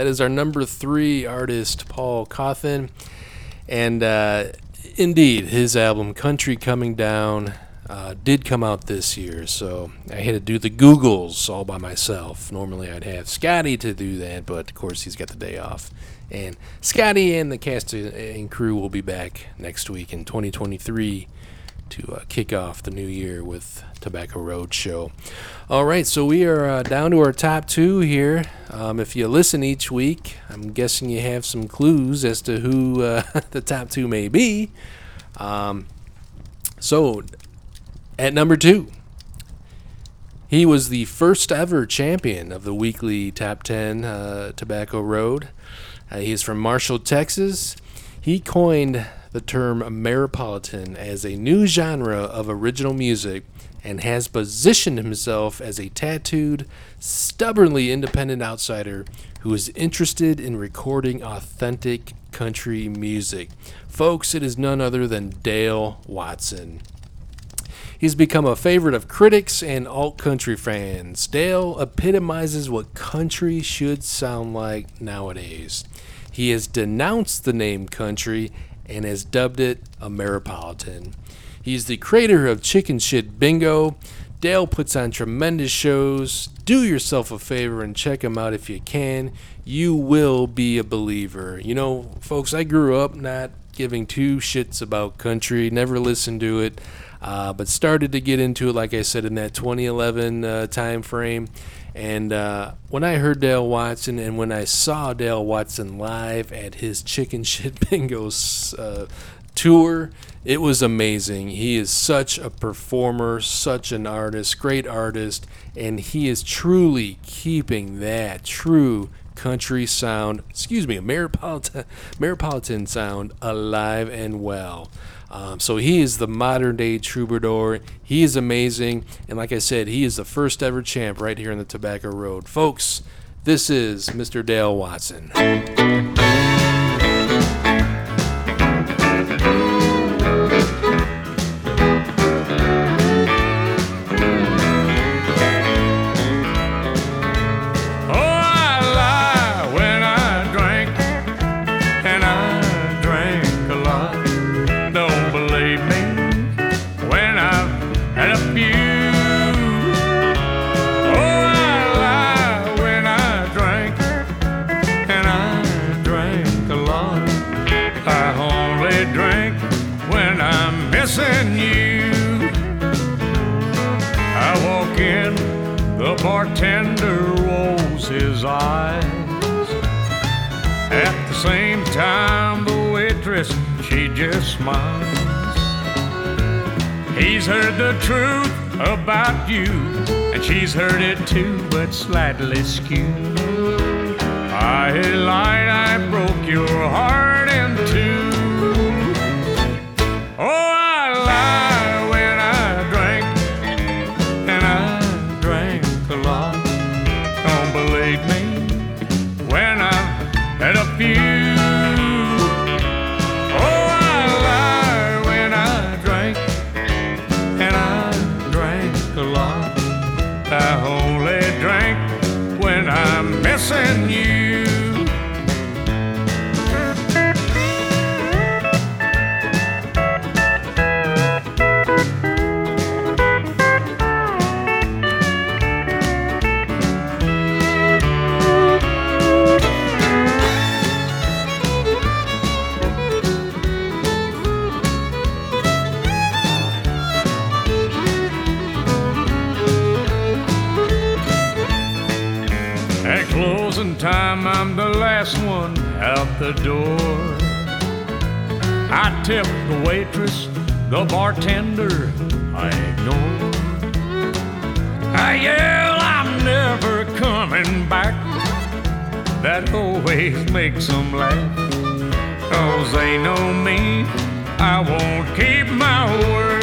is our number three artist, Paul Cauthen. And uh, indeed, his album, Country Coming Down, uh, did come out this year. So I had to do the Googles all by myself. Normally I'd have Scotty to do that, but of course he's got the day off. And Scotty and the cast and crew will be back next week in 2023 to uh, kick off the new year with Tobacco Road Show. All right, so we are uh, down to our top two here. Um, if you listen each week, I'm guessing you have some clues as to who uh, the top two may be. Um, so, at number two, he was the first ever champion of the weekly Top 10 uh, Tobacco Road. Uh, he is from Marshall, Texas. He coined the term Ameripolitan as a new genre of original music and has positioned himself as a tattooed, stubbornly independent outsider who is interested in recording authentic country music. Folks, it is none other than Dale Watson. He's become a favorite of critics and alt country fans. Dale epitomizes what country should sound like nowadays. He has denounced the name country and has dubbed it Ameripolitan. He's the creator of Chicken Shit Bingo. Dale puts on tremendous shows. Do yourself a favor and check him out if you can. you will be a believer. You know, folks, I grew up not giving two shits about country, never listened to it, uh, but started to get into it, like I said, in that 2011 uh, time frame. And uh, when I heard Dale Watson and when I saw Dale Watson live at his Chicken Shit Bingo uh, tour, it was amazing. He is such a performer, such an artist, great artist, and he is truly keeping that true country sound, excuse me, Ameripolitan, Ameripolitan sound alive and well. Um, so he is the modern day troubadour. He is amazing. And like I said, he is the first ever champ right here in the Tobacco Road. Folks, this is Mr. Dale Watson. Time, the waitress, she just smiles. He's heard the truth about you, and she's heard it too, but slightly skewed. I lied, I broke your heart the door. I tip the waitress, the bartender, I ignore. I yell, I'm never coming back. That always makes them laugh. Cause they know me, I won't keep my word.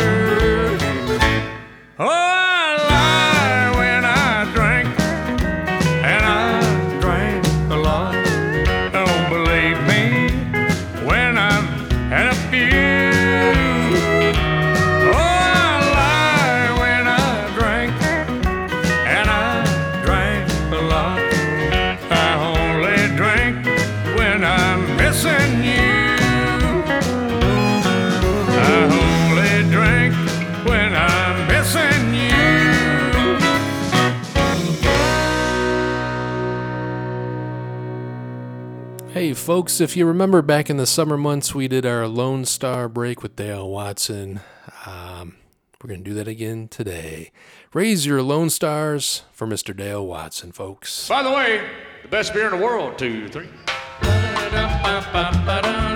Folks, if you remember back in the summer months, we did our Lone Star break with Dale Watson. Um, we're going to do that again today. Raise your Lone Stars for Mr. Dale Watson, folks. By the way, the best beer in the world. Two, three.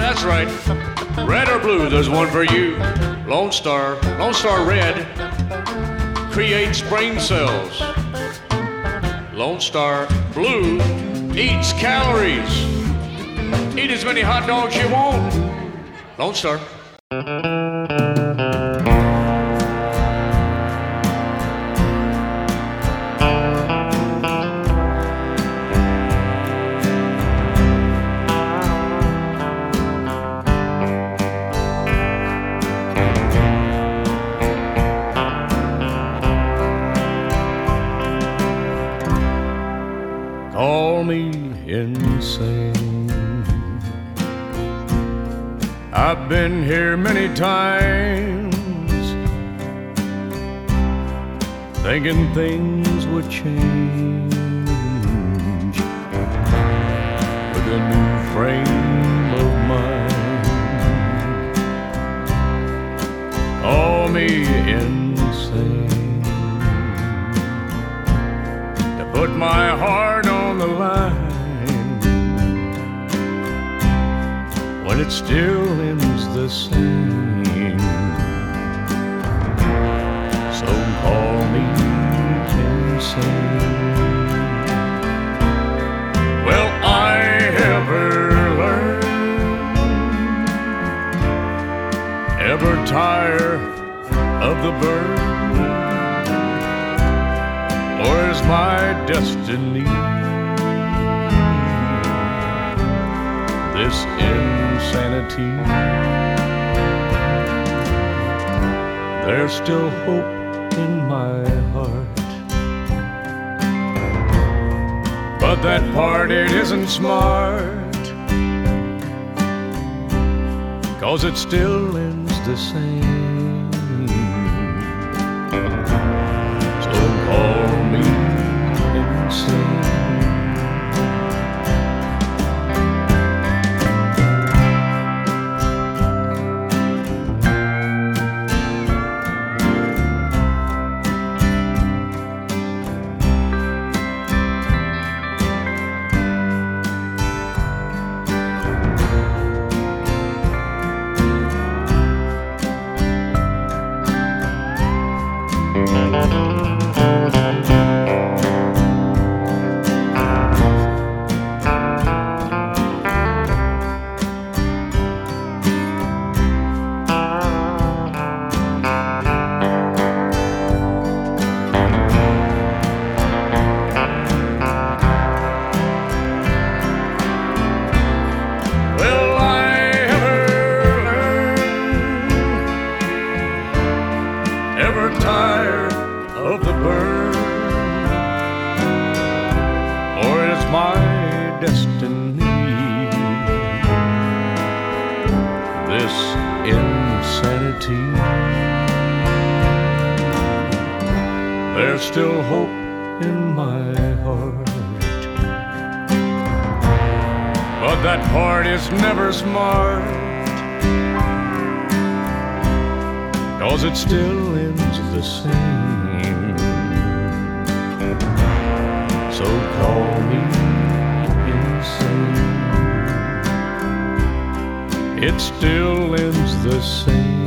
That's right. Red or blue, there's one for you. Lone Star. Lone Star Red creates brain cells. Lone Star Blue eats calories. Eat as many hot dogs you want. Lone Star. I've been here many times, thinking things would change. with a new frame of mind. Call me insane to put my heart on the line when it still ends the same. So call me insane. Will I ever learn? Ever tire of the burn? Or is my destiny this insanity? There's still hope in my heart. But that part it isn't smart. Cause it still ends the same. Cause it still ends the same. So call me insane. It still ends the same.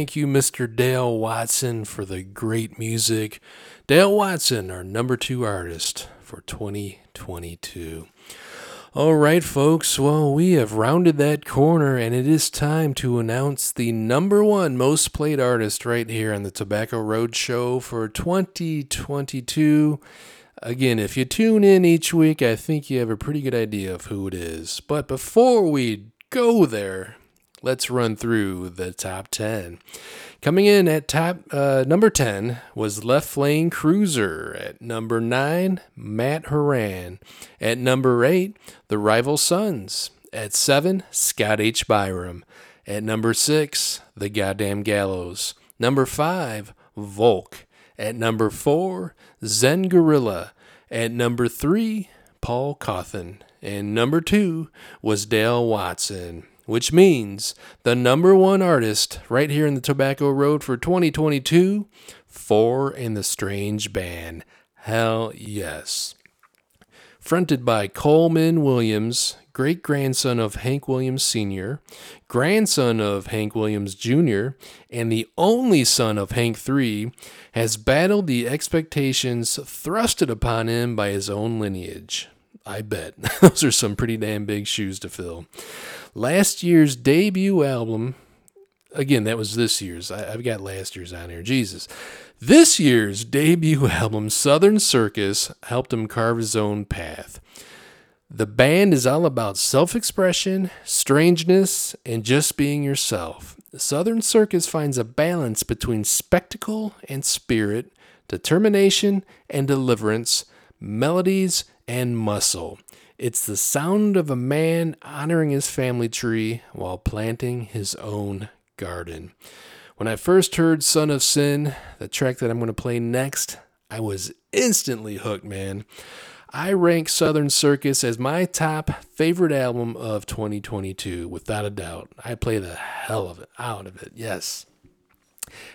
Thank you, Mr. Dale Watson, for the great music. Dale Watson, our number two artist for 2022. All right, folks. Well, we have rounded that corner, and it is time to announce the number one most played artist right here on the Tobacco Road Show for 2022. Again, if you tune in each week, I think you have a pretty good idea of who it is. But before we go there, let's run through the top 10. Coming in at top uh, number 10 was Left Lane Cruiser. At number 9, Matt Horan. At number 8, The Rival Sons. At 7, Scott H. Biram. At number 6, The Goddamn Gallows. Number 5, Volk. At number 4, Zen Guerrilla. At number 3, Paul Cauthen. And number 2 was Dale Watson which means the number one artist right here in the Tobacco Road for 2022, Four in the Strange Band. Hell yes. Fronted by Coleman Williams, great grandson of Hank Williams Sr., grandson of Hank Williams Jr., and the only son of Hank III, has battled the expectations thrusted upon him by his own lineage. I bet. Those are some pretty damn big shoes to fill. Last year's debut album, again, that was this year's. I, have got last year's on here. Jesus. This year's debut album, Southern Circus, helped him carve his own path. The band is all about self expression, strangeness, and just being yourself. Southern Circus finds a balance between spectacle and spirit, determination and deliverance, melodies and muscle. It's the sound of a man honoring his family tree while planting his own garden. When I first heard Son of Sin, the track that I'm going to play next, I was instantly hooked, man. I rank Southern Circus as my top favorite album of 2022, without a doubt. I play the hell of it out of it, yes.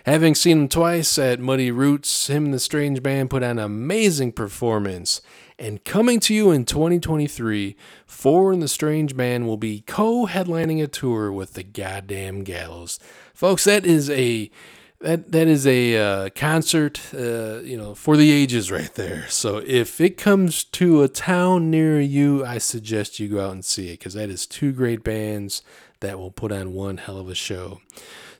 Having seen him twice at Muddy Roots, him and the Strange Band put on an amazing performance. And coming to you in 2023, Four and the Strange Man will be co headlining a tour with the Goddamn Gallows. Folks, that is a. That, that is a uh, concert, uh, you know, for the ages right there. So if it comes to a town near you, I suggest you go out and see it because that is two great bands that will put on one hell of a show.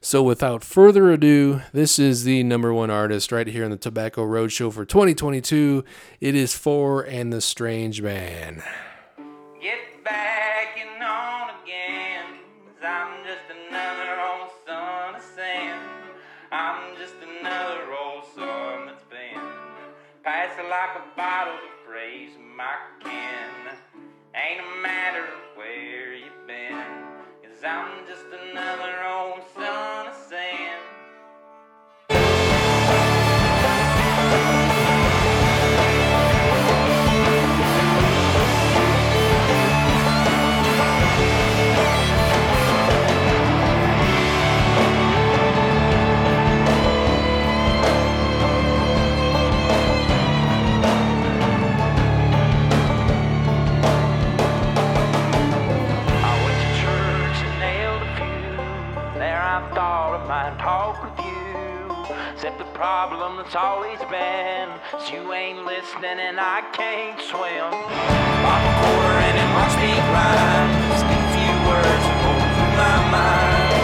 So without further ado, this is the number one artist right here on the Tobacco Roadshow for 2022. It is Four and the Strange Man. Problem that's always been is you ain't listening and I can't swim. Pop a quarter and it watch me grind. Speak a few words that go through my mind.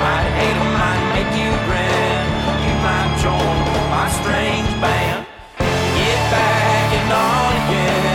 Might hate 'em, might make you grin. You might join my strange band. Get back and on again.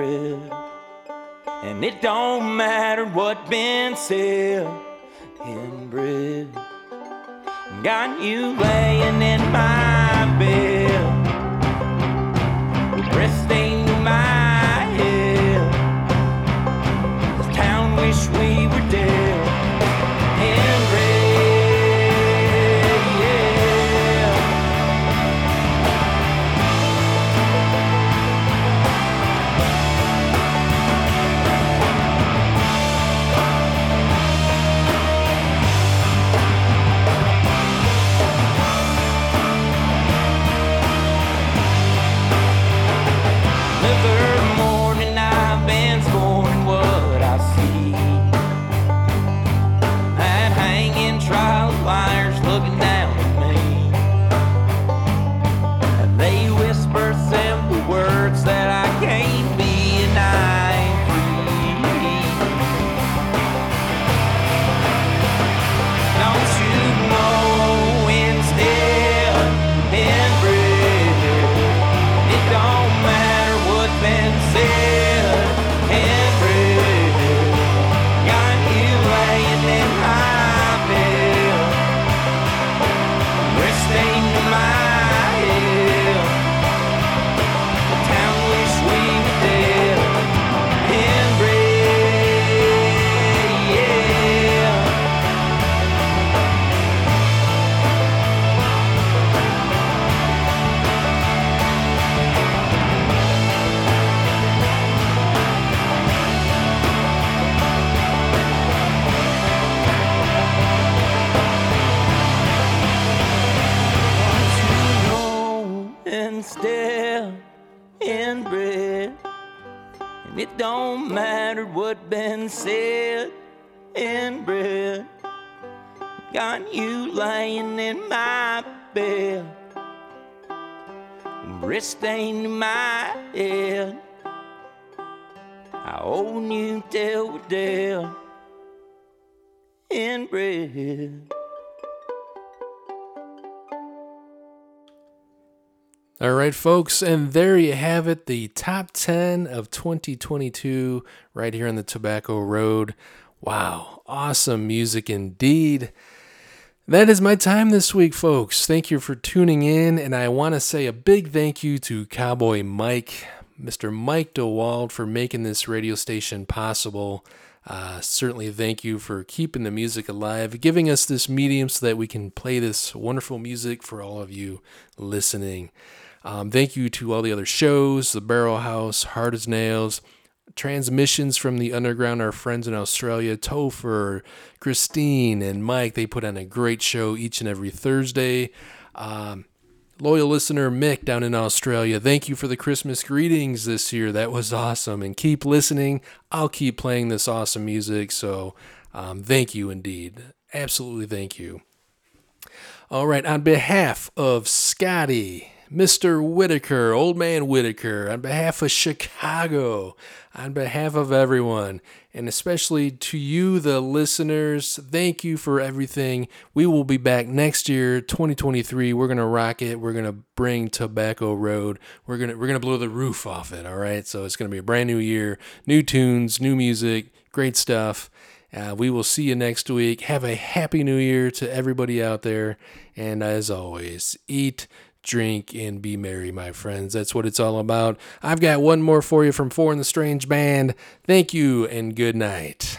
Inbred. And it don't matter what been said, in inbred. Got you laying in my bed, with what been said inbred. Got you lying in my bed, wrist in my head. I own you till we're dead. Inbred. All right, folks, and there you have it the top 10 of 2022 right here on the Tobacco Road. Wow, awesome music indeed. That is my time this week, folks. Thank you for tuning in, and I want to say a big thank you to Cowboy Mike, Mr. Mike DeWald, for making this radio station possible. Uh, certainly, thank you for keeping the music alive, giving us this medium so that we can play this wonderful music for all of you listening. Um, thank you to all the other shows, the Barrel House, Hard as Nails, transmissions from the underground, our friends in Australia, Topher, Christine, and Mike. They put on a great show each and every Thursday. Um, loyal listener Mick down in Australia, thank you for the Christmas greetings this year. That was awesome. And keep listening. I'll keep playing this awesome music. So um, thank you indeed. Absolutely thank you. All right, on behalf of Scotty, Mr. Whitaker, Old Man Whitaker, on behalf of Chicago, on behalf of everyone, and especially to you, the listeners, thank you for everything. We will be back next year, 2023. We're gonna rock it. We're gonna bring Tobacco Road. We're gonna we're gonna blow the roof off it. All right. So it's gonna be a brand new year, new tunes, new music, great stuff. Uh, we will see you next week. Have a happy new year to everybody out there. And as always, eat, drink, and be merry, my friends. That's what it's all about. I've got one more for you from Four in the Strange Band. Thank you and good night.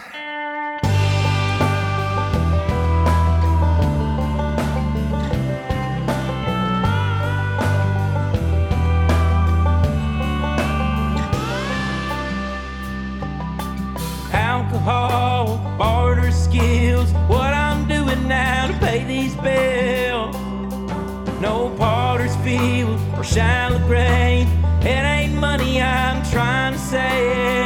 Shallow it ain't money I'm trying to save.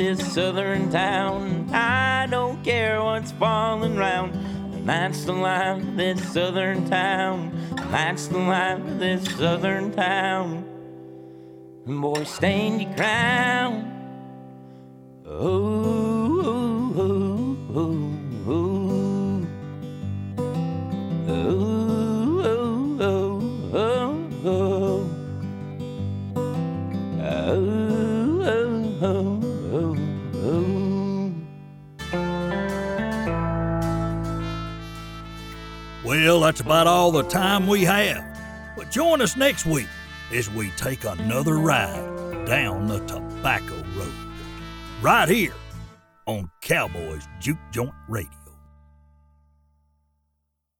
This southern town. I don't care what's falling round. That's the life of this southern town. That's the life of this southern town. And boy, stand your crown. Oh, oh, oh, oh, oh. Well, that's about all the time we have. But join us next week as we take another ride down the Tobacco Road. Right here on Cowboys Juke Joint Radio.